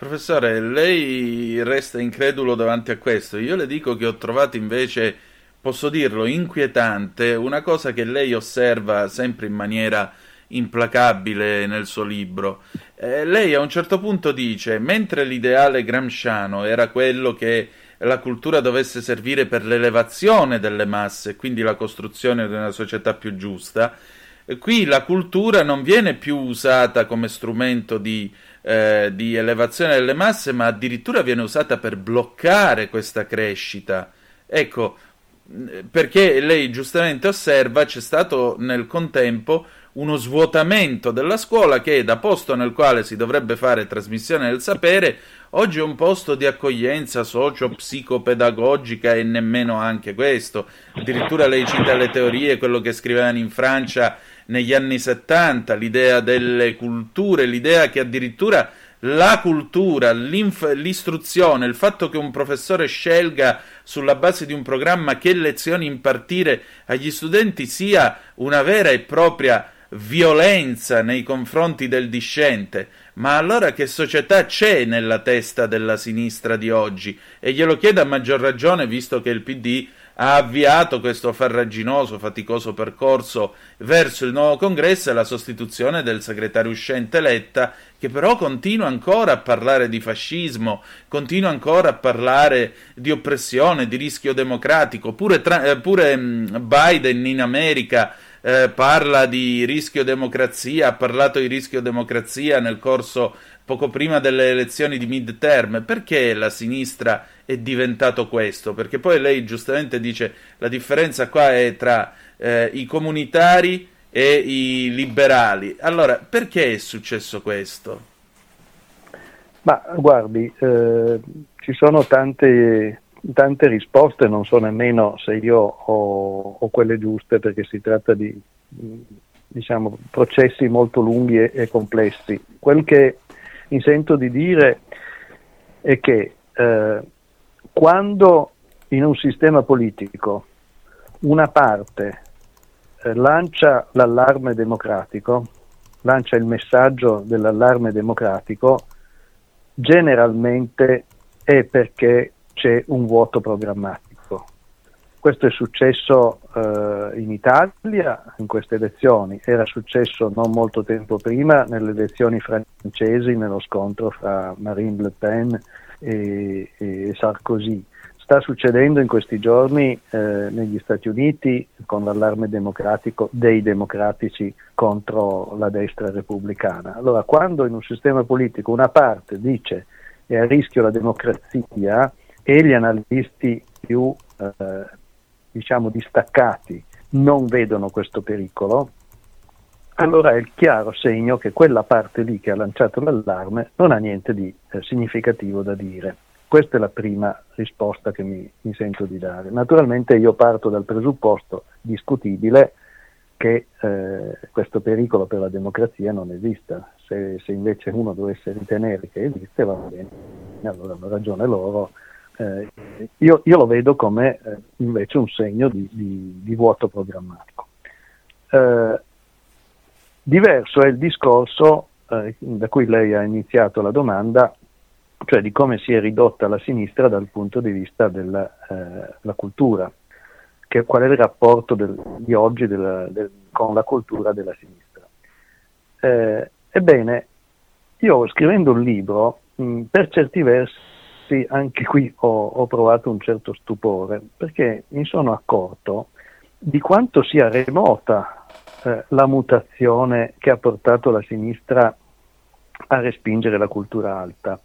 Professore, lei resta incredulo davanti a questo. Io le dico che ho trovato invece, posso dirlo, inquietante una cosa che lei osserva sempre in maniera implacabile nel suo libro. Eh, lei a un certo punto dice, mentre l'ideale gramsciano era quello che la cultura dovesse servire per l'elevazione delle masse, quindi la costruzione di una società più giusta, qui la cultura non viene più usata come strumento di, eh, di elevazione delle masse, ma addirittura viene usata per bloccare questa crescita. Ecco, perché lei giustamente osserva, c'è stato nel contempo uno svuotamento della scuola che da posto nel quale si dovrebbe fare trasmissione del sapere, oggi è un posto di accoglienza socio-psicopedagogica e nemmeno anche questo. Addirittura lei cita le teorie, quello che scrivevano in Francia negli anni 70, l'idea delle culture, l'idea che addirittura la cultura, l'istruzione, il fatto che un professore scelga sulla base di un programma che lezioni impartire agli studenti sia una vera e propria violenza nei confronti del discente. Ma allora che società c'è nella testa della sinistra di oggi? E glielo chiedo a maggior ragione visto che il PD ha avviato questo farraginoso, faticoso percorso verso il nuovo congresso e la sostituzione del segretario uscente Letta, che però continua ancora a parlare di fascismo, continua ancora a parlare di oppressione, di rischio democratico, pure, tra- eh, pure Biden in America eh, parla di rischio democrazia, ha parlato di rischio democrazia nel corso poco prima delle elezioni di midterm. Perché la sinistra è diventato questo? Perché poi lei giustamente dice la differenza qua è tra eh, i comunitari e i liberali. Allora, perché è successo questo? Ma guardi, eh, ci sono tante tante risposte, non so nemmeno se io ho, ho quelle giuste perché si tratta di diciamo, processi molto lunghi e, e, complessi. Quel che mi sento di dire è che eh, quando in un sistema politico una parte eh, lancia l'allarme democratico, lancia il messaggio dell'allarme democratico, generalmente è perché c'è un vuoto programmatico. Questo è successo eh, in Italia in queste elezioni, era successo non molto tempo prima nelle elezioni francesi, nello scontro fra Marine Le Pen e Sarkozy. Sta succedendo in questi giorni eh, negli Stati Uniti con l'allarme democratico dei democratici contro la destra repubblicana. Allora, quando in un sistema politico una parte dice è a rischio la democrazia, e gli analisti più eh, diciamo distaccati non vedono questo pericolo, allora è il chiaro segno che quella parte lì che ha lanciato l'allarme non ha niente di eh, significativo da dire. Questa è la prima risposta che mi, mi, sento di dare. Naturalmente io parto dal presupposto discutibile che eh, questo pericolo per la democrazia non esista. Se, se, invece uno dovesse ritenere che esiste, va bene, allora hanno ragione loro eh, io, io, lo vedo come eh, invece un segno di, di, di vuoto programmatico. Diverso è il discorso eh, da cui lei ha iniziato la domanda, cioè di come si è ridotta la sinistra dal punto di vista della eh, cultura, che, qual è il rapporto del, di oggi del, del, con la cultura della sinistra. Eh, ebbene, io scrivendo un libro, mh, per certi versi, anche qui ho, ho provato un certo stupore, perché mi sono accorto di quanto sia remota eh, la mutazione che ha portato la sinistra a respingere la cultura alta.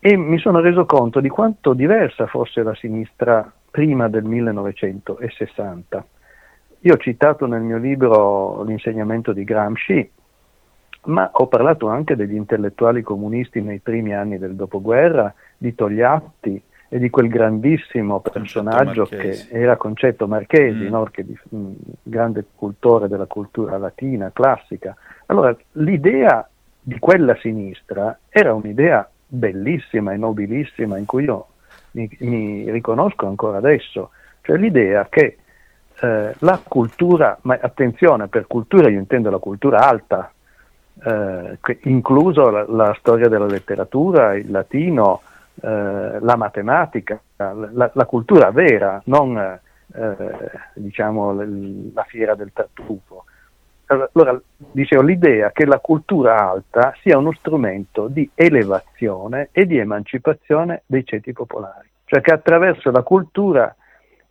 E mi sono reso conto di quanto diversa fosse la sinistra prima del 1960. Io ho citato nel mio libro l'insegnamento di Gramsci, ma ho parlato anche degli intellettuali comunisti nei primi anni del dopoguerra, di Togliatti e di quel grandissimo personaggio che era Concetto Marchesi, mm. no? che di, mh, mm, grande cultore della cultura latina, classica. Allora, l'idea di quella sinistra era un'idea bellissima e nobilissima in cui io mi, mi riconosco ancora adesso, cioè l'idea che eh, la cultura, ma attenzione, per cultura io intendo la cultura alta, eh, incluso la, la, storia della letteratura, il latino, eh, la matematica, la, la, cultura vera, non eh, diciamo la fiera del tartufo. Allora, dicevo, l'idea che la cultura alta sia uno strumento di elevazione e di emancipazione dei ceti popolari, cioè che attraverso la cultura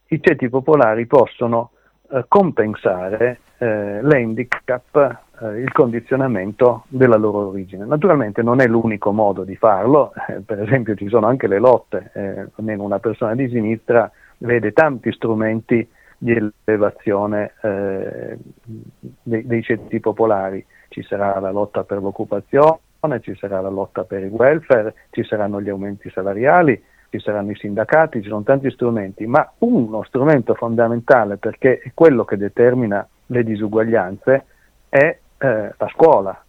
i ceti popolari possono eh, compensare eh, l'handicap, eh, il condizionamento della loro origine. Naturalmente non è l'unico modo di farlo, eh, per esempio ci sono anche le lotte, eh, almeno una persona di sinistra vede tanti strumenti di elevazione dei, dei ceti popolari. Ci sarà la lotta per l'occupazione, ci sarà la lotta per il welfare, ci saranno gli aumenti salariali, ci saranno i sindacati, ci sono tanti strumenti, ma uno strumento fondamentale perché è quello che determina le disuguaglianze è eh, la scuola.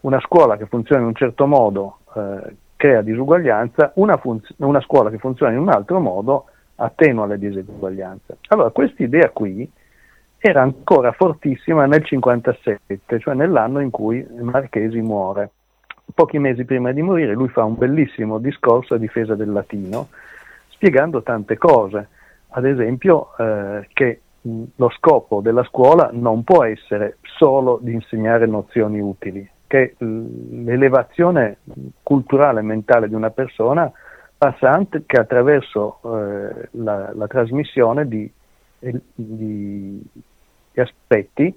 Una scuola che funziona in un certo modo eh, crea disuguaglianza, una, funz- una scuola che funziona in un altro modo attenua le diseguaglianze. Allora, questa idea qui era ancora fortissima nel 57, cioè nell'anno in cui Marchesi muore. Pochi mesi prima di morire lui fa un bellissimo discorso a difesa del latino, spiegando tante cose, ad esempio eh, che lo scopo della scuola non può essere solo di insegnare nozioni utili, che l'elevazione culturale e mentale di una persona passa anche attraverso eh, la, la, trasmissione di, di, di, aspetti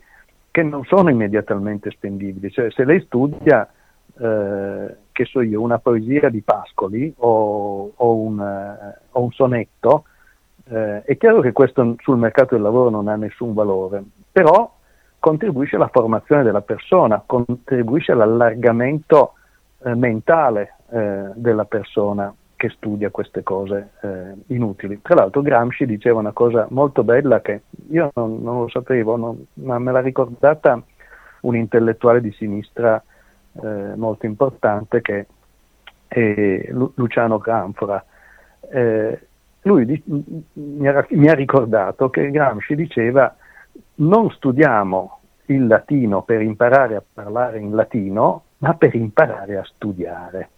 che non sono immediatamente spendibili. Cioè, se lei studia, eh, che so io, una poesia di Pascoli o, o, un, eh, o un, sonetto, eh, è chiaro che questo sul mercato del lavoro non ha nessun valore, però contribuisce alla formazione della persona, contribuisce all'allargamento eh, mentale eh, della persona che studia queste cose inutili. Tra l'altro Gramsci diceva una cosa molto bella che io non, non lo sapevo, non, ma me l'ha ricordata un intellettuale di sinistra eh, molto importante che è Luciano Granfora. Eh, lui di, mi, ha, mi ha ricordato che Gramsci diceva non studiamo il latino per imparare a parlare in latino, ma per imparare a studiare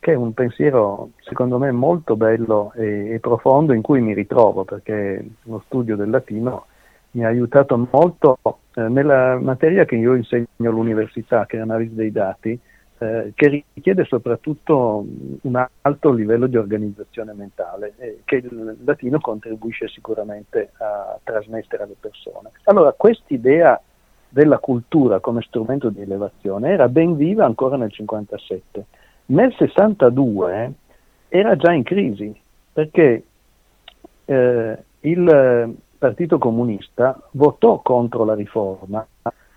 che è un pensiero secondo me molto bello e, e, profondo in cui mi ritrovo perché lo studio del latino mi ha aiutato molto eh, nella materia che io insegno all'università, che è analisi dei dati, eh, che richiede soprattutto un alto livello di organizzazione mentale e che il latino contribuisce sicuramente a trasmettere alle persone. Allora, quest'idea della cultura come strumento di elevazione era ben viva ancora nel 1957 nel 62 era già in crisi perché eh, il Partito Comunista votò contro la riforma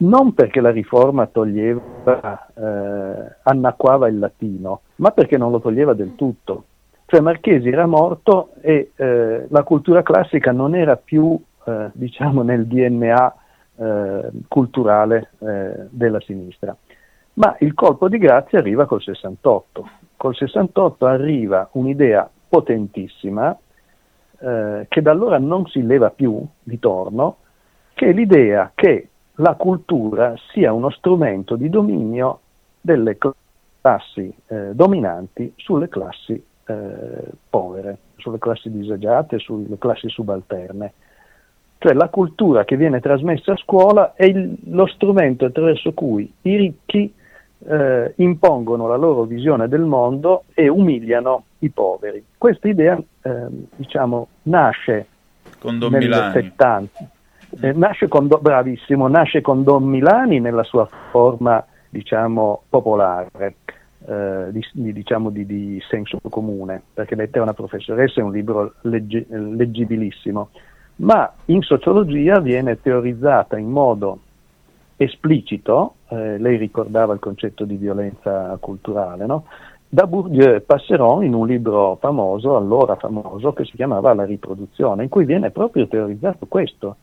non perché la riforma toglieva, eh, annacquava il latino, ma perché non lo toglieva del tutto. Cioè Marchesi era morto e eh, la cultura classica non era più, eh, diciamo, nel DNA eh, culturale eh, della sinistra. Ma il colpo di grazia arriva col 68. Col 68 arriva un'idea potentissima eh, che da allora non si leva più di torno, che è l'idea che la cultura sia uno strumento di dominio delle classi eh, dominanti sulle classi eh, povere, sulle classi disagiate, sulle classi subalterne. Cioè la cultura che viene trasmessa a scuola è il, lo strumento attraverso cui i ricchi eh, impongono la loro visione del mondo e umiliano i poveri. Questa idea eh, diciamo, nasce con Don nel Milani. 70, eh, nasce con, bravissimo, nasce con Don Milani nella sua forma diciamo, popolare. Eh, di, diciamo di, di, senso comune, perché Letta è una professoressa, è un libro legge, leggibilissimo, ma in sociologia viene teorizzata in modo esplicito, eh, lei ricordava il concetto di violenza culturale, no? da Bourdieu Passeron in un libro famoso, allora famoso, che si chiamava La riproduzione, in cui viene proprio teorizzato questo,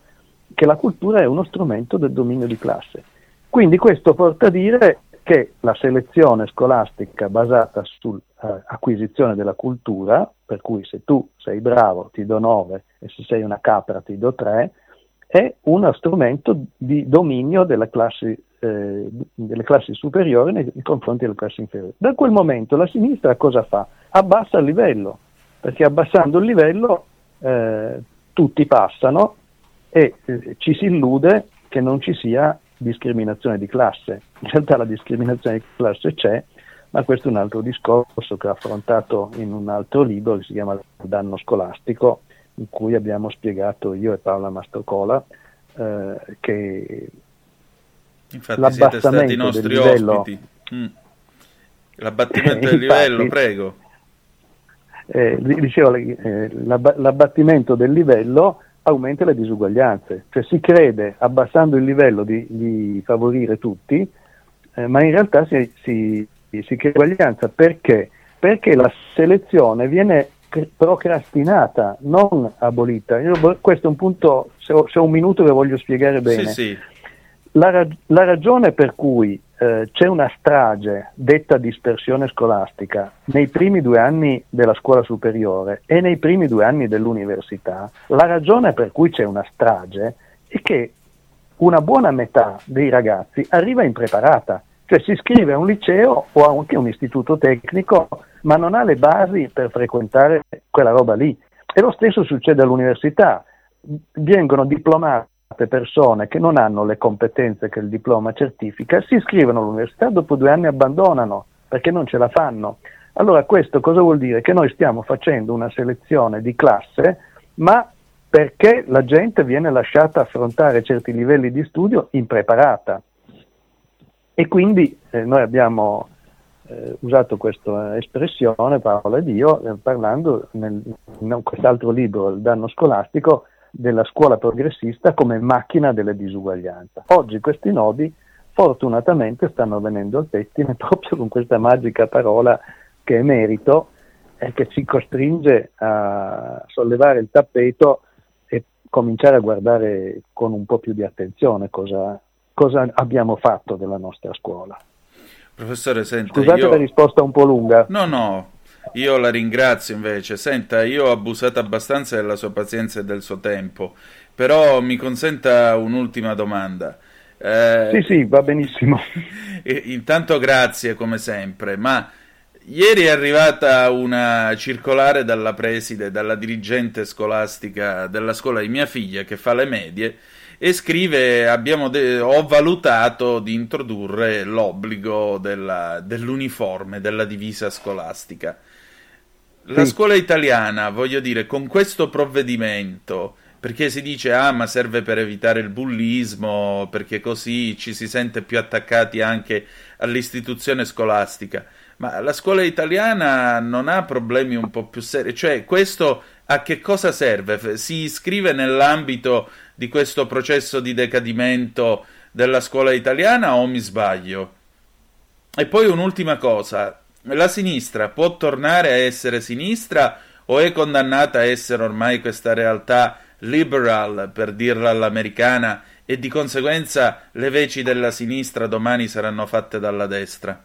che la cultura è uno strumento del dominio di classe. Quindi questo porta a dire che la selezione scolastica basata sull'acquisizione eh, della cultura, per cui se tu sei bravo ti do 9 e se sei una capra ti do 3, è uno strumento di dominio classi eh, delle classi superiori nei, confronti delle classi inferiori. Da quel momento la sinistra cosa fa? Abbassa il livello, perché abbassando il livello eh, tutti passano e eh, ci si illude che non ci sia discriminazione di classe. In realtà la discriminazione di classe c'è, ma questo è un altro discorso che ho affrontato in un altro libro che si chiama danno scolastico, in cui abbiamo spiegato io e Paola Mastrocola eh, che Infatti siete stati i nostri livello, ospiti. Mm. L'abbattimento del livello, prego. Eh, dicevo, eh, l'abbattimento del livello aumenta le disuguaglianze, cioè si crede abbassando il livello di, di favorire tutti, eh, ma in realtà si, si, si crea uguaglianza perché? Perché la selezione viene procrastinata, non abolita. Io, questo è un punto, se ho, se ho, un minuto ve voglio spiegare bene. Sì, sì. La, la, ragione per cui eh, c'è una strage detta dispersione scolastica nei primi due anni della scuola superiore e nei primi due anni dell'università, la ragione per cui c'è una strage è che una buona metà dei ragazzi arriva impreparata, cioè si iscrive a un liceo o anche a un istituto tecnico, ma non ha le basi per frequentare quella roba lì. E lo stesso succede all'università. Vengono diplomati persone che non hanno le competenze che il diploma certifica, si iscrivono all'università, dopo due anni abbandonano perché non ce la fanno. Allora questo cosa vuol dire? Che noi stiamo facendo una selezione di classe, ma perché la gente viene lasciata affrontare certi livelli di studio impreparata. E quindi eh, noi abbiamo eh, usato questa espressione, Paola ed io, eh, parlando nel, in quest'altro libro, Il danno scolastico, della scuola progressista come macchina delle disuguaglianze. Oggi questi nodi fortunatamente stanno venendo al pettine proprio con questa magica parola che è merito e che ci costringe a sollevare il tappeto e cominciare a guardare con un po' più di attenzione cosa, cosa abbiamo fatto della nostra scuola. Professore, senta, Scusate io... la risposta un po' lunga. No, no, io la ringrazio invece. Senta, io ho abusato abbastanza della sua pazienza e del suo tempo, però mi consenta un'ultima domanda. Eh, sì, sì, va benissimo. Intanto grazie come sempre, ma ieri è arrivata una circolare dalla preside, dalla dirigente scolastica della scuola di mia figlia che fa le medie e scrive de- ho valutato di introdurre l'obbligo della, dell'uniforme, della divisa scolastica. La sì. scuola italiana, voglio dire, con questo provvedimento, perché si dice ah ma serve per evitare il bullismo, perché così ci si sente più attaccati anche all'istituzione scolastica, ma la scuola italiana non ha problemi un po' più seri, cioè questo a che cosa serve? Si iscrive nell'ambito di questo processo di decadimento della scuola italiana o mi sbaglio? E poi un'ultima cosa, la sinistra può tornare a essere sinistra o è condannata a essere ormai questa realtà liberal, per dirla all'americana, e di conseguenza le veci della sinistra domani saranno fatte dalla destra?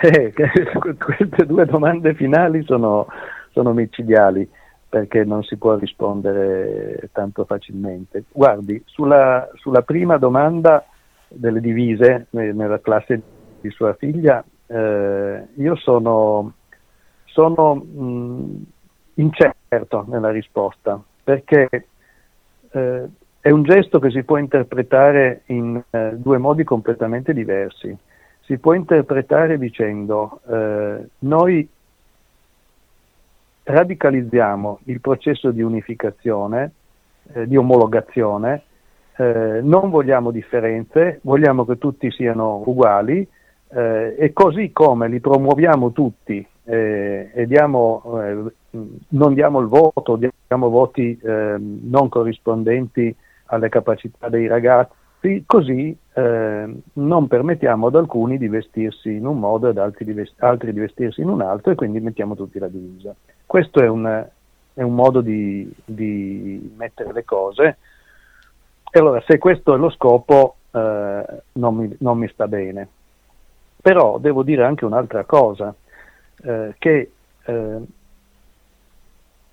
Eh, queste due domande finali sono, sono micidiali perché non si può rispondere tanto facilmente. Guardi, sulla, sulla prima domanda delle divise nella classe di sua figlia, eh, io sono, sono mh, incerto nella risposta, perché eh, è un gesto che si può interpretare in eh, due modi completamente diversi. Si può interpretare dicendo eh, noi radicalizziamo il processo di unificazione, eh, di omologazione, eh, non vogliamo differenze, vogliamo che tutti siano uguali, eh, e così come li promuoviamo tutti eh, e diamo, eh, non diamo il voto, diamo voti ehm, non corrispondenti alle capacità dei ragazzi, così ehm, non permettiamo ad alcuni di vestirsi in un modo e ad altri di, vest- altri di vestirsi in un altro e quindi mettiamo tutti la divisa. Questo è un, è un modo di, di, mettere le cose. E allora, se questo è lo scopo, eh, non mi, non mi sta bene. Però devo dire anche un'altra cosa, eh, che eh,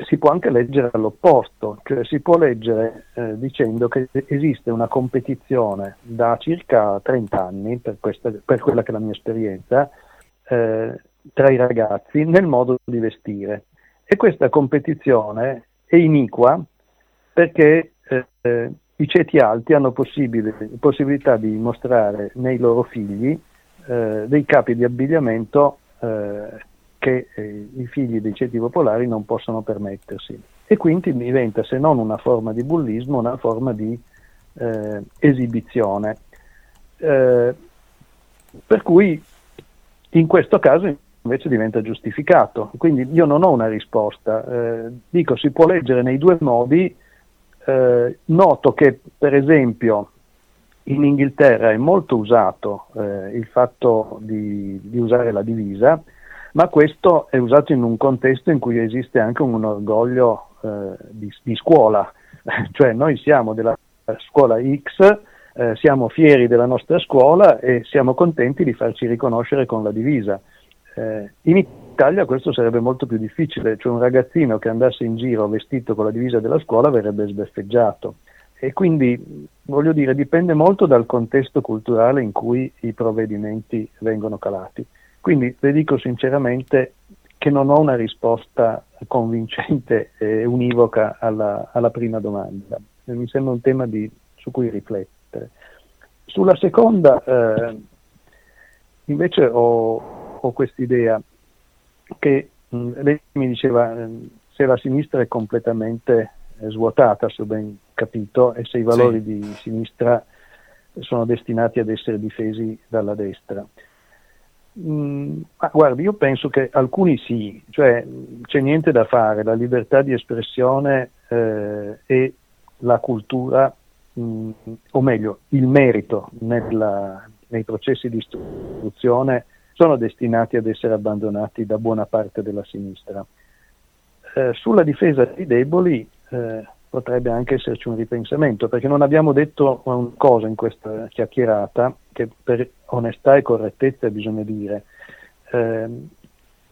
si può anche leggere all'opposto, cioè si può leggere eh, dicendo che esiste una competizione da circa 30 anni, per, questa, per quella che è la mia esperienza, eh, tra i ragazzi nel modo di vestire. E questa competizione è iniqua perché eh, i ceti alti hanno possibilità di mostrare nei loro figli eh, dei capi di abbigliamento eh, che eh, i figli dei ceti popolari non possono permettersi. E quindi diventa, se non una forma di bullismo, una forma di eh, esibizione. Eh, per cui in questo caso invece diventa giustificato. Quindi io non ho una risposta. Eh, dico, si può leggere nei due modi. Eh, noto che, per esempio, in Inghilterra è molto usato eh, il fatto di, di usare la divisa, ma questo è usato in un contesto in cui esiste anche un orgoglio eh, di, di, scuola, cioè noi siamo della scuola X, eh, siamo fieri della nostra scuola e siamo contenti di farci riconoscere con la divisa. Eh, in Italia questo sarebbe molto più difficile, cioè un ragazzino che andasse in giro vestito con la divisa della scuola verrebbe sbeffeggiato e quindi voglio dire dipende molto dal contesto culturale in cui i provvedimenti vengono calati. Quindi le dico sinceramente che non ho una risposta convincente e univoca alla, alla prima domanda. Mi sembra un tema di, su cui riflettere. Sulla seconda, eh, invece, ho, ho quest'idea che mh, lei mi diceva eh, se la sinistra è completamente eh, svuotata, se ho ben capito, e se i valori sì. di sinistra sono destinati ad essere difesi dalla destra. Mm, ma guardi, io penso che alcuni sì, cioè c'è niente da fare, la libertà di espressione eh, e la cultura, mh, mm, o meglio, il merito nella, nei processi di istruzione sono destinati ad essere abbandonati da buona parte della sinistra. Eh, sulla difesa dei deboli eh, potrebbe anche esserci un ripensamento, perché non abbiamo detto una cosa in questa chiacchierata, che per onestà e correttezza bisogna dire. Eh,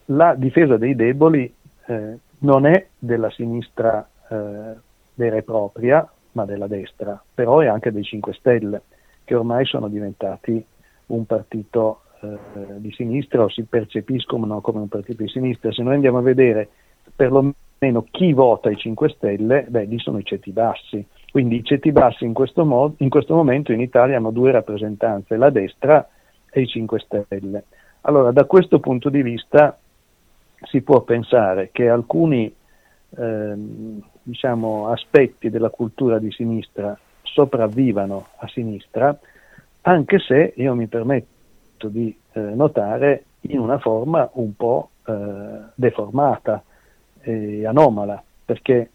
la difesa dei deboli eh, non è della sinistra eh, vera e propria, ma della destra, però è anche dei 5 Stelle, che ormai sono diventati un partito eh, di sinistra o si percepiscono come un partito di sinistra. Se noi andiamo a vedere perlomeno meno chi vota i 5 Stelle, beh, lì sono i ceti bassi. Quindi i ceti bassi in questo, mo- in questo momento in Italia hanno due rappresentanze, la destra e i 5 Stelle. Allora, da questo punto di vista si può pensare che alcuni ehm, diciamo, aspetti della cultura di sinistra sopravvivano a sinistra, anche se io mi permetto di eh, notare in una forma un po' eh, deformata eh, anomala, perché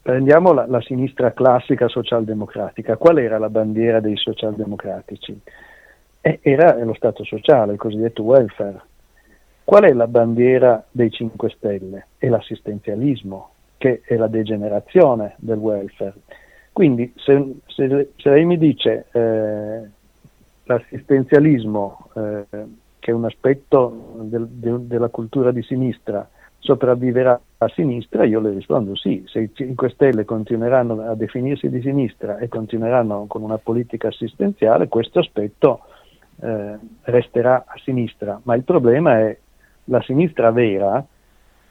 prendiamo la, la, sinistra classica socialdemocratica, qual era la bandiera dei socialdemocratici? Eh, era lo Stato sociale, il cosiddetto welfare. Qual è la bandiera dei 5 Stelle? È l'assistenzialismo, che è la degenerazione del welfare. Quindi se, se, se lei mi dice eh, l'assistenzialismo, eh, che è un aspetto del, de, della cultura di sinistra, sopravviverà a sinistra? Io le rispondo sì, se i 5 Stelle continueranno a definirsi di sinistra e continueranno con una politica assistenziale, questo aspetto eh, resterà a sinistra, ma il problema è la sinistra vera,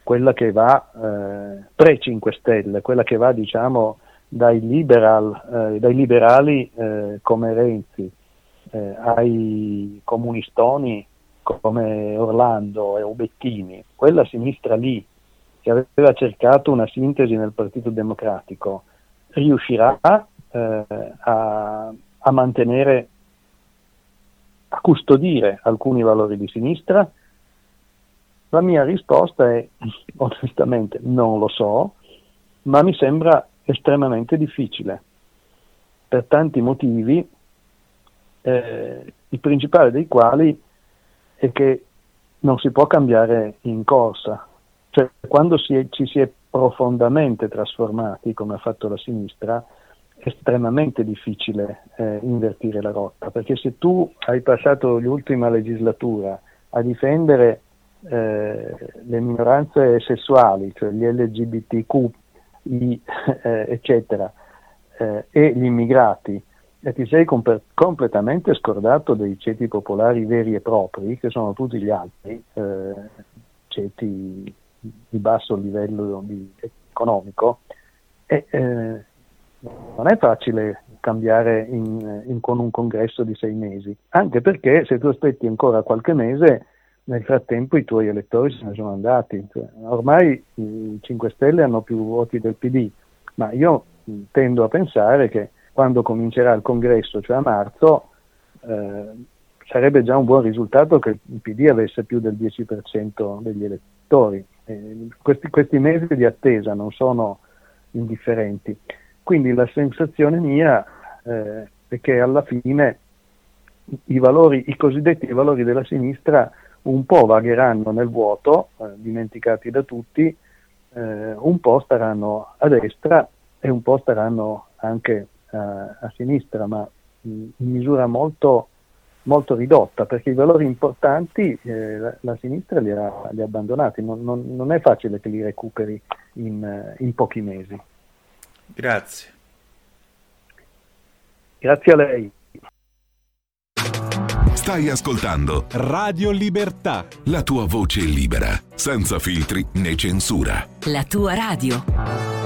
quella che va eh, pre-5 Stelle, quella che va diciamo dai, liberal, eh, dai liberali eh, come Renzi eh, ai comunistoni come Orlando e Obettini, quella sinistra lì che aveva cercato una sintesi nel Partito Democratico, riuscirà eh, a, a mantenere, a custodire alcuni valori di sinistra? La mia risposta è onestamente non lo so, ma mi sembra estremamente difficile, per tanti motivi, eh, il principale dei quali è che non si può cambiare in corsa. Cioè, quando si è, ci si è profondamente trasformati, come ha fatto la sinistra, è estremamente difficile eh, invertire la rotta, perché se tu hai passato l'ultima legislatura a difendere eh, le minoranze sessuali, cioè gli LGBTQI, eh, eccetera, eh, e gli immigrati, e ti sei comp- completamente scordato dei ceti popolari veri e propri, che sono tutti gli altri eh, ceti di basso livello di, economico, e eh, non è facile cambiare in, in, con un congresso di sei mesi, anche perché se tu aspetti ancora qualche mese, nel frattempo i tuoi elettori se ne sono andati. Cioè, ormai i 5 Stelle hanno più voti del PD, ma io tendo a pensare che quando comincerà il congresso, cioè a marzo, eh, sarebbe già un buon risultato che il PD avesse più del 10% degli elettori. Eh, questi, questi, mesi di attesa non sono indifferenti. Quindi la sensazione mia eh, è che alla fine i, valori, i cosiddetti valori della sinistra un po' vagheranno nel vuoto, eh, dimenticati da tutti, eh, un po' staranno a destra e un po' staranno anche a, a sinistra, ma in misura molto, molto, ridotta, perché i valori importanti eh, la, la, sinistra li ha, li ha abbandonati, non, non, non, è facile che li recuperi in, in pochi mesi. Grazie. Grazie a lei. Stai ascoltando Radio Libertà. La tua voce libera, senza filtri né censura. La tua radio.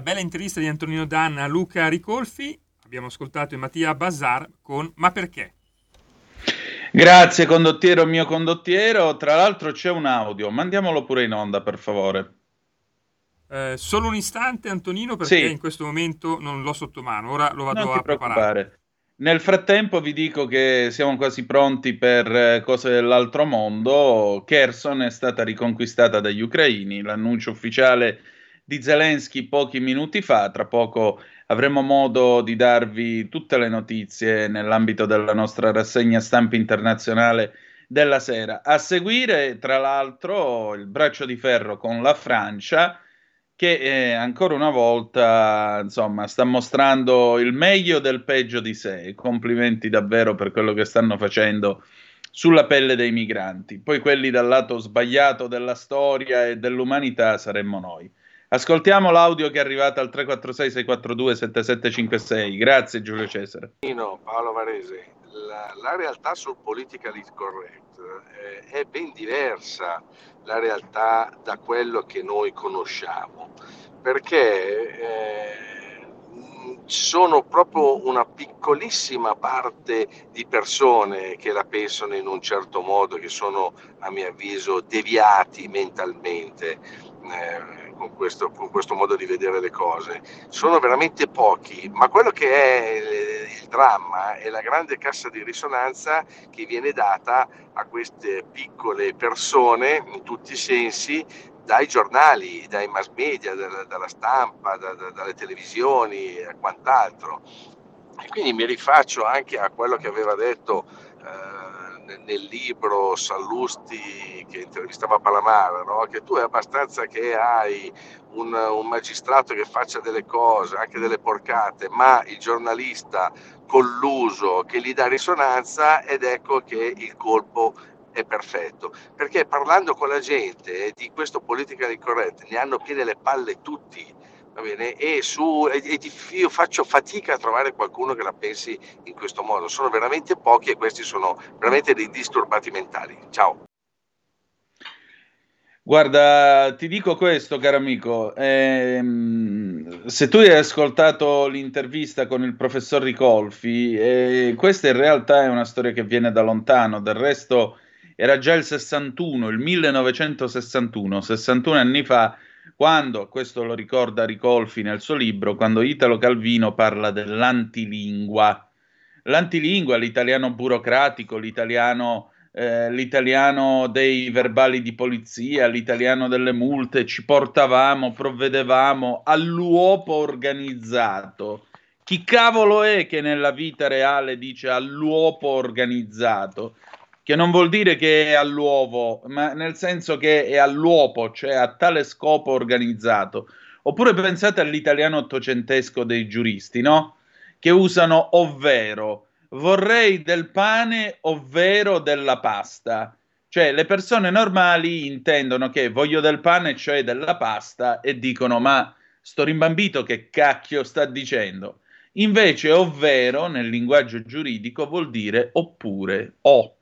La bella intervista di Antonino Danna a Luca Ricolfi. Abbiamo ascoltato Mattia Bazar con Ma perché? Grazie condottiero mio condottiero. Tra l'altro c'è un audio, mandiamolo pure in onda per favore. Eh, solo un istante Antonino perché Sì. in questo momento non l'ho sotto mano, ora lo vado Non a preparare. Nel frattempo vi dico che siamo quasi pronti per eh, cose dell'altro mondo. Kherson è stata riconquistata dagli ucraini, l'annuncio ufficiale di Zelensky pochi minuti fa. Tra poco avremo modo di darvi tutte le notizie nell'ambito della nostra rassegna stampa internazionale della sera. A seguire, tra l'altro, il braccio di ferro con la Francia che eh, ancora una volta insomma sta mostrando il meglio del peggio di sé. Complimenti davvero per quello che stanno facendo sulla pelle dei migranti. Poi quelli dal lato sbagliato della storia e dell'umanità saremmo noi. Ascoltiamo l'audio che è arrivato al 346 642 7756. Grazie Giulio Cesare. Paolo Varese, la, la realtà sul politically correct eh, è ben diversa la realtà da quello che noi conosciamo, perché eh, sono proprio una piccolissima parte di persone che la pensano in un certo modo, che sono a mio avviso deviati mentalmente. eh, con questo, con questo modo di vedere le cose. Sono veramente pochi, ma quello che è il, il dramma è la grande cassa di risonanza che viene data a queste piccole persone in tutti i sensi dai giornali, dai mass media, dalla, dalla stampa, da, da, dalle televisioni e quant'altro. E quindi mi rifaccio anche a quello che aveva detto eh, nel, libro Sallusti che intervistava Palamara, no? che tu è abbastanza che hai un, un, magistrato che faccia delle cose, anche delle porcate, ma il giornalista colluso che gli dà risonanza ed ecco che il colpo è perfetto. Perché parlando con la gente di questo politically correct ne hanno piene le palle tutti. Va bene? E, su, e, e io faccio fatica a trovare qualcuno che la pensi in questo modo. Sono veramente pochi e questi sono veramente dei disturbati mentali. Ciao. Guarda, ti dico questo, caro amico, ehm, se tu hai ascoltato l'intervista con il professor Ricolfi, eh, questa in realtà è una storia che viene da lontano, del resto era già il 61, il 1961, 61 anni fa, quando, questo lo ricorda Ricolfi nel suo libro, quando Italo Calvino parla dell'antilingua. L'antilingua, l'italiano burocratico, l'italiano eh, l'italiano dei verbali di polizia, l'italiano delle multe, ci portavamo, provvedevamo all'uopo organizzato. Chi cavolo è che nella vita reale dice all'uopo organizzato? Che non vuol dire che è all'uovo, ma nel senso che è all'uopo, cioè a tale scopo organizzato. Oppure pensate all'italiano ottocentesco dei giuristi, no? Che usano ovvero vorrei del pane ovvero della pasta. Cioè, le persone normali intendono che voglio del pane, cioè della pasta, e dicono: Ma sto rimbambito che cacchio sta dicendo? Invece, ovvero nel linguaggio giuridico vuol dire oppure o,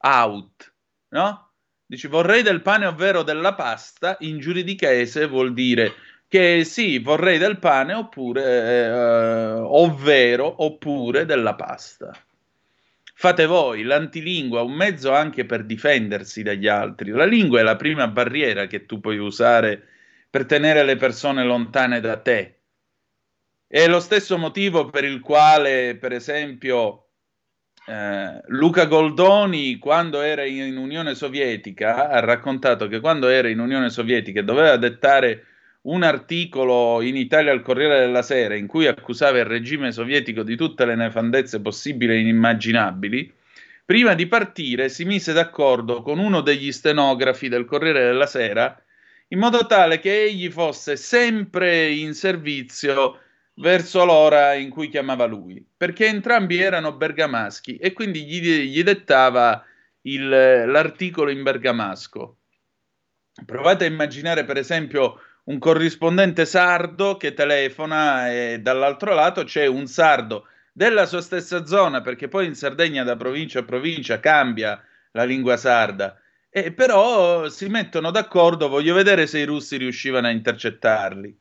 out, no? Dici vorrei del pane ovvero della pasta, in giuridichese vuol dire che sì, vorrei del pane oppure, eh, ovvero, oppure della pasta. Fate voi, l'antilingua, un mezzo anche per difendersi dagli altri. La lingua è la prima barriera che tu puoi usare per tenere le persone lontane da te. È lo stesso motivo per il quale, per esempio, eh, Luca Goldoni, quando era in, in Unione Sovietica, ha raccontato che quando era in Unione Sovietica doveva dettare un articolo in Italia al Corriere della Sera in cui accusava il regime sovietico di tutte le nefandezze possibili e inimmaginabili, prima di partire si mise d'accordo con uno degli stenografi del Corriere della Sera in modo tale che egli fosse sempre in servizio verso l'ora in cui chiamava lui, perché entrambi erano bergamaschi e quindi gli, gli dettava il, l'articolo in bergamasco. Provate a immaginare, per esempio, un corrispondente sardo che telefona e dall'altro lato c'è un sardo della sua stessa zona, perché poi in Sardegna da provincia a provincia cambia la lingua sarda. E però si mettono d'accordo, voglio vedere se i russi riuscivano a intercettarli.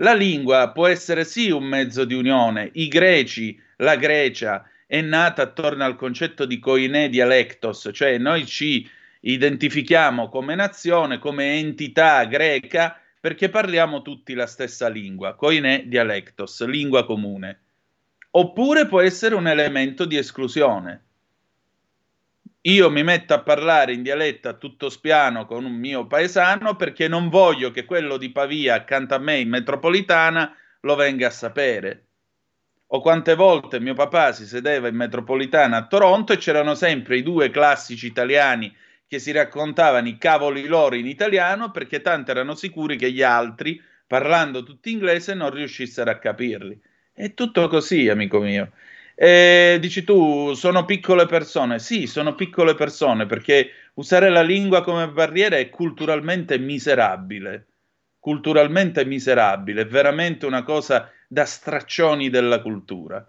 La lingua può essere sì un mezzo di unione. I greci, la Grecia è nata attorno al concetto di koine dialectos, cioè noi ci identifichiamo come nazione, come entità greca, perché parliamo tutti la stessa lingua, koine dialectos, lingua comune. Oppure può essere un elemento di esclusione. Io mi metto a parlare in dialetto a tutto spiano con un mio paesano perché non voglio che quello di Pavia accanto a me in metropolitana lo venga a sapere. O quante volte mio papà si sedeva in metropolitana a Toronto e c'erano sempre i due classici italiani che si raccontavano i cavoli loro in italiano perché tanto erano sicuri che gli altri, parlando tutti inglese, non riuscissero a capirli. È tutto così, amico mio. E dici tu, sono piccole persone? Sì, sono piccole persone perché usare la lingua come barriera è culturalmente miserabile. Culturalmente miserabile, è veramente una cosa da straccioni della cultura.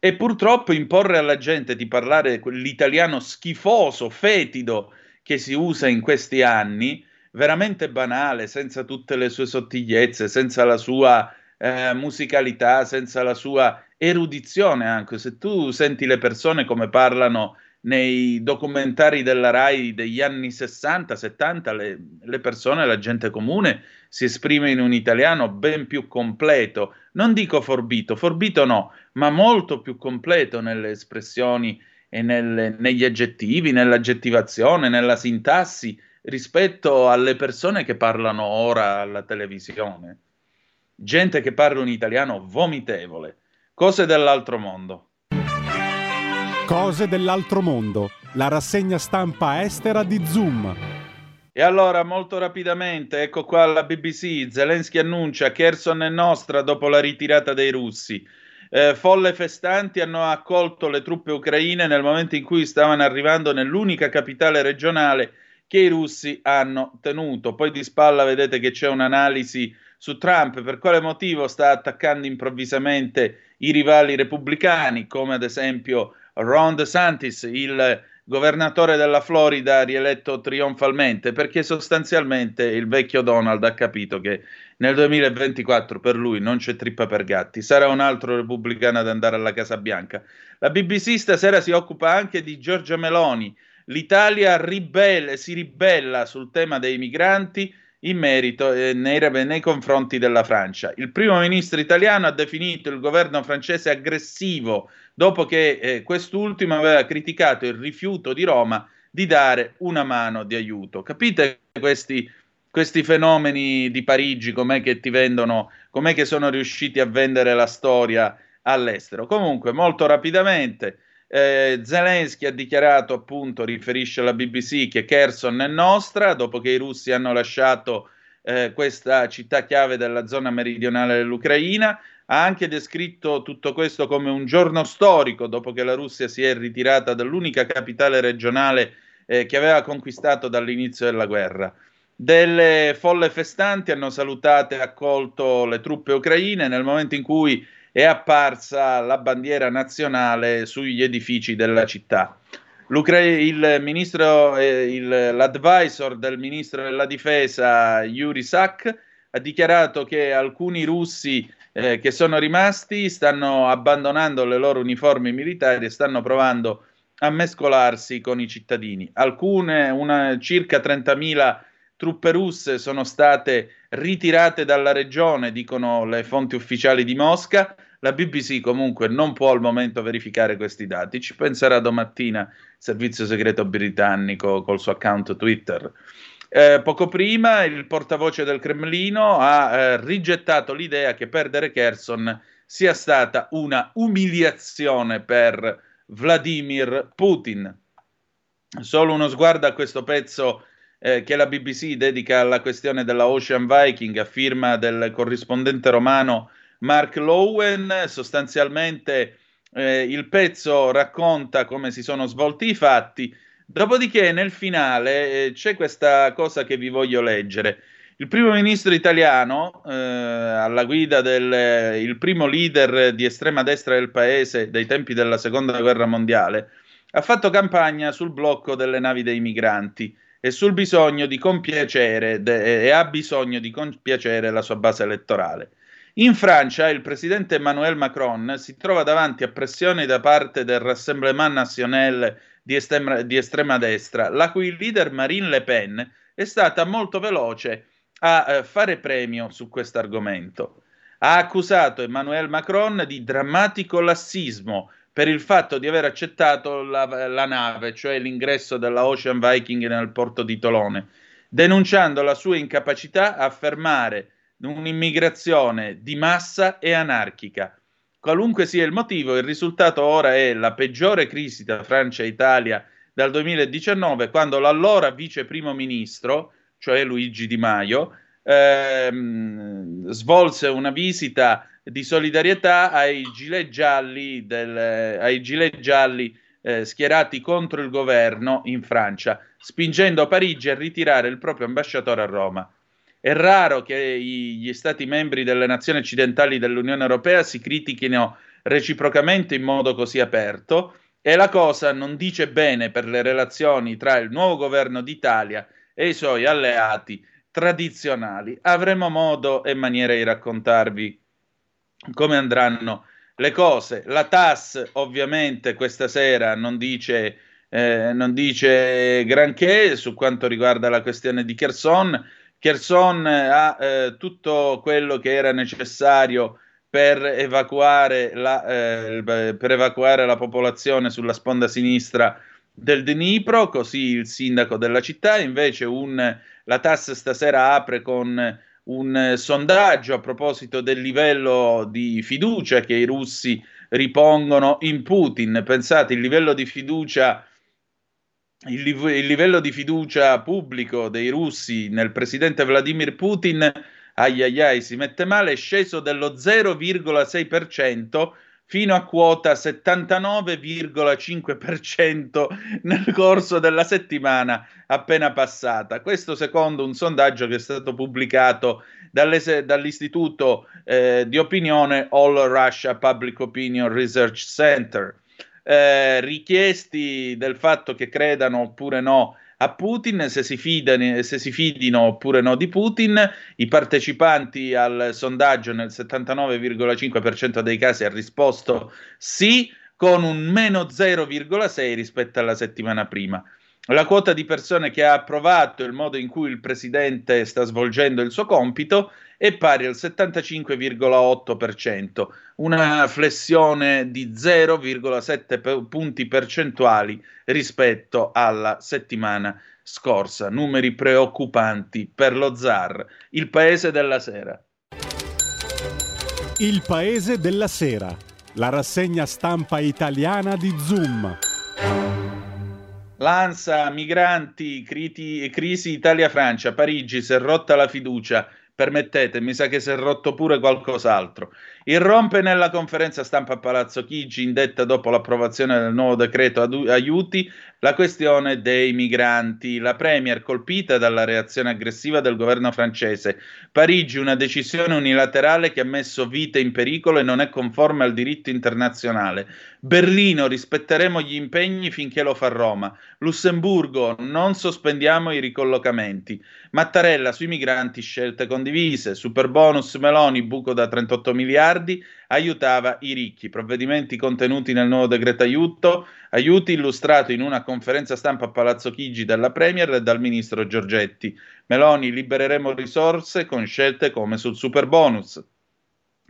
E purtroppo imporre alla gente di parlare l'italiano schifoso, fetido che si usa in questi anni, veramente banale, senza tutte le sue sottigliezze, senza la sua eh, musicalità, senza la sua erudizione anche. Se tu senti le persone come parlano nei documentari della RAI degli anni 60, 70, le, le, persone, la gente comune si esprime in un italiano ben più completo, non dico forbito, forbito no, ma molto più completo nelle espressioni e nelle, negli aggettivi, nell'aggettivazione, nella sintassi rispetto alle persone che parlano ora alla televisione gente che parla un italiano vomitevole. Cose dell'altro mondo. Cose dell'altro mondo, la rassegna stampa estera di Zoom. E allora, molto rapidamente, ecco qua la BBC, Zelensky annuncia Kherson è nostra dopo la ritirata dei russi. Eh, folle festanti hanno accolto le truppe ucraine nel momento in cui stavano arrivando nell'unica capitale regionale che i russi hanno tenuto. Poi di spalla vedete che c'è un'analisi su Trump, per quale motivo sta attaccando improvvisamente i rivali repubblicani, come ad esempio Ron DeSantis, il governatore della Florida rieletto trionfalmente, perché sostanzialmente il vecchio Donald ha capito che nel 2024 per lui non c'è trippa per gatti, sarà un altro repubblicano ad andare alla Casa Bianca. La BBC stasera si occupa anche di Giorgia Meloni. L'Italia ribelle, si ribella sul tema dei migranti in merito eh, nei, nei, confronti della Francia. Il primo ministro italiano ha definito il governo francese aggressivo dopo che eh, quest'ultimo aveva criticato il rifiuto di Roma di dare una mano di aiuto. Capite questi, questi fenomeni di Parigi, com'è che ti vendono, com'è che sono riusciti a vendere la storia all'estero? Comunque, molto rapidamente eh, Zelensky ha dichiarato, appunto, riferisce alla BBC, che Kherson è nostra, dopo che i russi hanno lasciato eh, questa città chiave della zona meridionale dell'Ucraina. Ha anche descritto tutto questo come un giorno storico, dopo che la Russia si è ritirata dall'unica capitale regionale eh, che aveva conquistato dall'inizio della guerra. Delle folle festanti hanno salutato e accolto le truppe ucraine nel momento in cui è apparsa la bandiera nazionale sugli edifici della città. il ministro, eh, il, l'advisor del ministro della difesa Yuri Sak ha dichiarato che alcuni russi eh, che sono rimasti stanno abbandonando le loro uniformi militari e stanno provando a mescolarsi con i cittadini. Alcune, una, circa 30.000 truppe russe sono state ritirate dalla regione, dicono le fonti ufficiali di Mosca. La BBC comunque non può al momento verificare questi dati, ci penserà domattina il servizio segreto britannico col suo account Twitter. Eh, poco prima il portavoce del Cremlino ha eh, rigettato l'idea che perdere Kherson sia stata una umiliazione per Vladimir Putin. Solo uno sguardo a questo pezzo eh, che la BBC dedica alla questione della Ocean Viking a firma del corrispondente romano Mark Lowen. Sostanzialmente eh, il pezzo racconta come si sono svolti i fatti. Dopodiché nel finale eh, c'è questa cosa che vi voglio leggere. Il primo ministro italiano, eh, alla guida del primo leader di estrema destra del paese dei tempi della seconda guerra mondiale, ha fatto campagna sul blocco delle navi dei migranti e sul bisogno di compiacere de- e ha bisogno di compiacere la sua base elettorale. In Francia il presidente Emmanuel Macron si trova davanti a pressioni da parte del Rassemblement National di estrema, di estrema destra, la cui leader Marine Le Pen è stata molto veloce a eh, fare premio su questo argomento. Ha accusato Emmanuel Macron di drammatico lassismo per il fatto di aver accettato la, la nave, cioè l'ingresso della Ocean Viking nel porto di Tolone, denunciando la sua incapacità a fermare un'immigrazione di massa e anarchica. Qualunque sia il motivo, il risultato ora è la peggiore crisi tra Francia e Italia dal 2019, quando l'allora vice primo ministro, cioè Luigi Di Maio, ehm, svolse una visita di solidarietà ai gilet gialli, del, ai gilet gialli eh, schierati contro il governo in Francia, spingendo Parigi a ritirare il proprio ambasciatore a Roma. È raro che gli Stati membri delle nazioni occidentali dell'Unione Europea si critichino reciprocamente in modo così aperto e la cosa non dice bene per le relazioni tra il nuovo governo d'Italia e i suoi alleati tradizionali. Avremo modo e maniera di raccontarvi come andranno le cose. La TAS ovviamente questa sera non dice, eh, non dice granché su quanto riguarda la questione di Kherson Kherson ha eh, tutto quello che era necessario per evacuare, la, eh, per evacuare la popolazione sulla sponda sinistra del Dnipro, così il sindaco della città, invece un, la TAS stasera apre con un sondaggio a proposito del livello di fiducia che i russi ripongono in Putin. Pensate, il livello di fiducia il, liv- il, livello di fiducia pubblico dei russi nel presidente Vladimir Putin, ai ai ai, si mette male, è sceso dello 0,6% fino a quota 79,5% nel corso della settimana appena passata. Questo secondo un sondaggio che è stato pubblicato dall'istituto eh, di opinione All Russia Public Opinion Research Center eh, richiesti del fatto che credano oppure no a Putin, se si, fidano, se si fidino oppure no di Putin. I partecipanti al sondaggio nel 79,5% dei casi ha risposto sì, con un meno 0,6 rispetto alla settimana prima. La quota di persone che ha approvato il modo in cui il presidente sta svolgendo il suo compito è pari al 75,8%, una flessione di 0,7 punti percentuali rispetto alla settimana scorsa. Numeri preoccupanti per lo zar, il paese della sera. Il paese della sera, la rassegna stampa italiana di Zoom. L'ANSA, migranti, criti, crisi Italia-Francia, Parigi, si è rotta la fiducia, permettete, mi sa che si è rotto pure qualcos'altro. Irrompe nella conferenza stampa a Palazzo Chigi, indetta dopo l'approvazione del nuovo decreto aiuti, la questione dei migranti. La Premier colpita dalla reazione aggressiva del governo francese. Parigi una decisione unilaterale che ha messo vite in pericolo e non è conforme al diritto internazionale. Berlino rispetteremo gli impegni finché lo fa Roma. Lussemburgo non sospendiamo i ricollocamenti. Mattarella sui migranti scelte condivise. Super bonus Meloni buco da 38 miliardi aiutava i ricchi. Provvedimenti contenuti nel nuovo decreto aiuto, aiuti illustrato in una conferenza stampa a Palazzo Chigi dalla Premier e dal ministro Giorgetti. Meloni libereremo risorse con scelte come sul super bonus.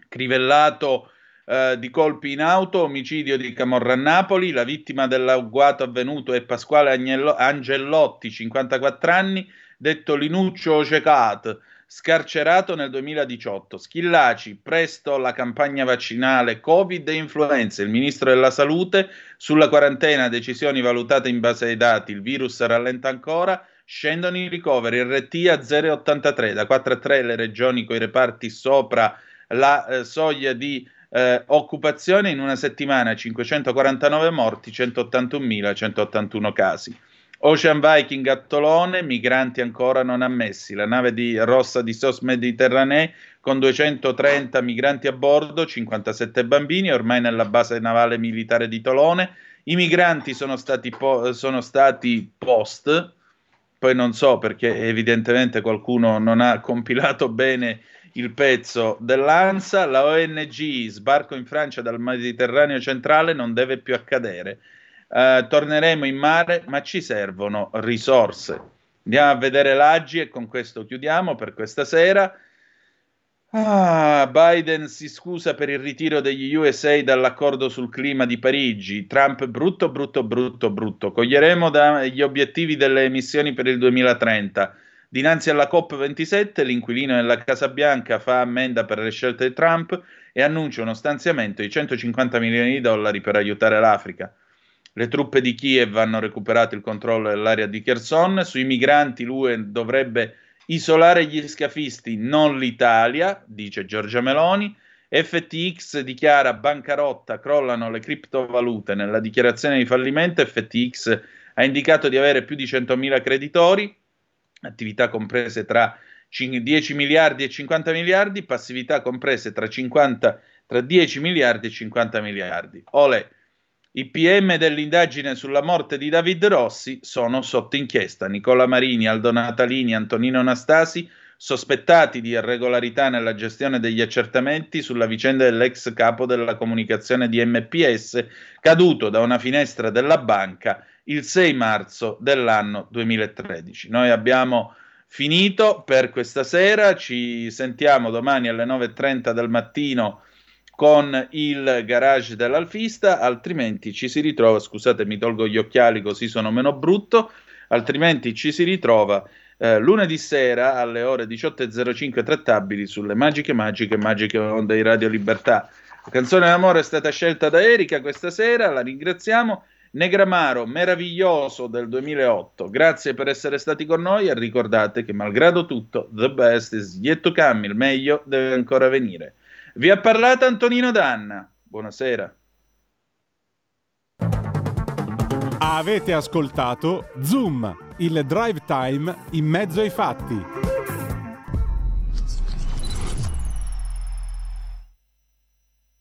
Crivellato eh, di colpi in auto, omicidio di Camorra a Napoli, la vittima dell'agguato avvenuto è Pasquale Agnello- Angellotti, 54 anni, detto Linuccio Cecat scarcerato nel 2018. Schillaci, presto la campagna vaccinale Covid e influenza. Il ministro della Salute sulla quarantena, decisioni valutate in base ai dati. Il virus rallenta ancora. Scendono i ricoveri, RT a 0,83, da 4 a 3 le regioni con i reparti sopra la eh, soglia di eh, occupazione in una settimana 549 morti, 181.181 casi. Ocean Viking a Tolone, migranti ancora non ammessi. La nave di rossa di SOS Mediterranee con 230 migranti a bordo, 57 bambini, ormai nella base navale militare di Tolone. I migranti sono stati, po- sono stati post, poi non so perché evidentemente qualcuno non ha compilato bene il pezzo dell'ANSA, la ONG sbarco in Francia dal Mediterraneo centrale non deve più accadere. Uh, torneremo in mare, ma ci servono risorse. Andiamo a vedere l'Aggi e con questo chiudiamo per questa sera. Ah, Biden si scusa per il ritiro degli USA dall'accordo sul clima di Parigi. Trump brutto, brutto, brutto, brutto. Coglieremo dagli obiettivi delle emissioni per il 2030. Dinanzi alla COP27, l'inquilino della Casa Bianca fa ammenda per le scelte di Trump e annuncia uno stanziamento di 150 milioni di dollari per aiutare l'Africa. Le truppe di Kiev hanno recuperato il controllo dell'area di Kherson. Sui migranti l'UE dovrebbe isolare gli scafisti, non l'Italia, dice Giorgia Meloni. FTX dichiara bancarotta, crollano le criptovalute. Nella dichiarazione di fallimento FTX ha indicato di avere più di 100.000 creditori attività comprese tra 10 miliardi e 50 miliardi, passività comprese tra, 50, tra 10 miliardi e 50 miliardi. Olè, i PM dell'indagine sulla morte di David Rossi sono sotto inchiesta. Nicola Marini, Aldo Natalini, Antonino Anastasi, sospettati di irregolarità nella gestione degli accertamenti sulla vicenda dell'ex capo della comunicazione di MPS, caduto da una finestra della banca il 6 marzo dell'anno 2013. Noi abbiamo finito per questa sera, ci sentiamo domani alle 9.30 del mattino con il garage dell'Alfista, altrimenti ci si ritrova, scusate mi tolgo gli occhiali così sono meno brutto, altrimenti ci si ritrova eh, lunedì sera alle ore 18.05 trattabili sulle magiche, magiche, magiche onde di Radio Libertà. La canzone d'amore è stata scelta da Erika questa sera, la ringraziamo Negramaro, meraviglioso del 2008. Grazie per essere stati con noi e ricordate che malgrado tutto, the best is yet to come, il meglio deve ancora venire. Vi ha parlato Antonino Danna. Buonasera. Avete ascoltato Zoom, il drive time in mezzo ai fatti.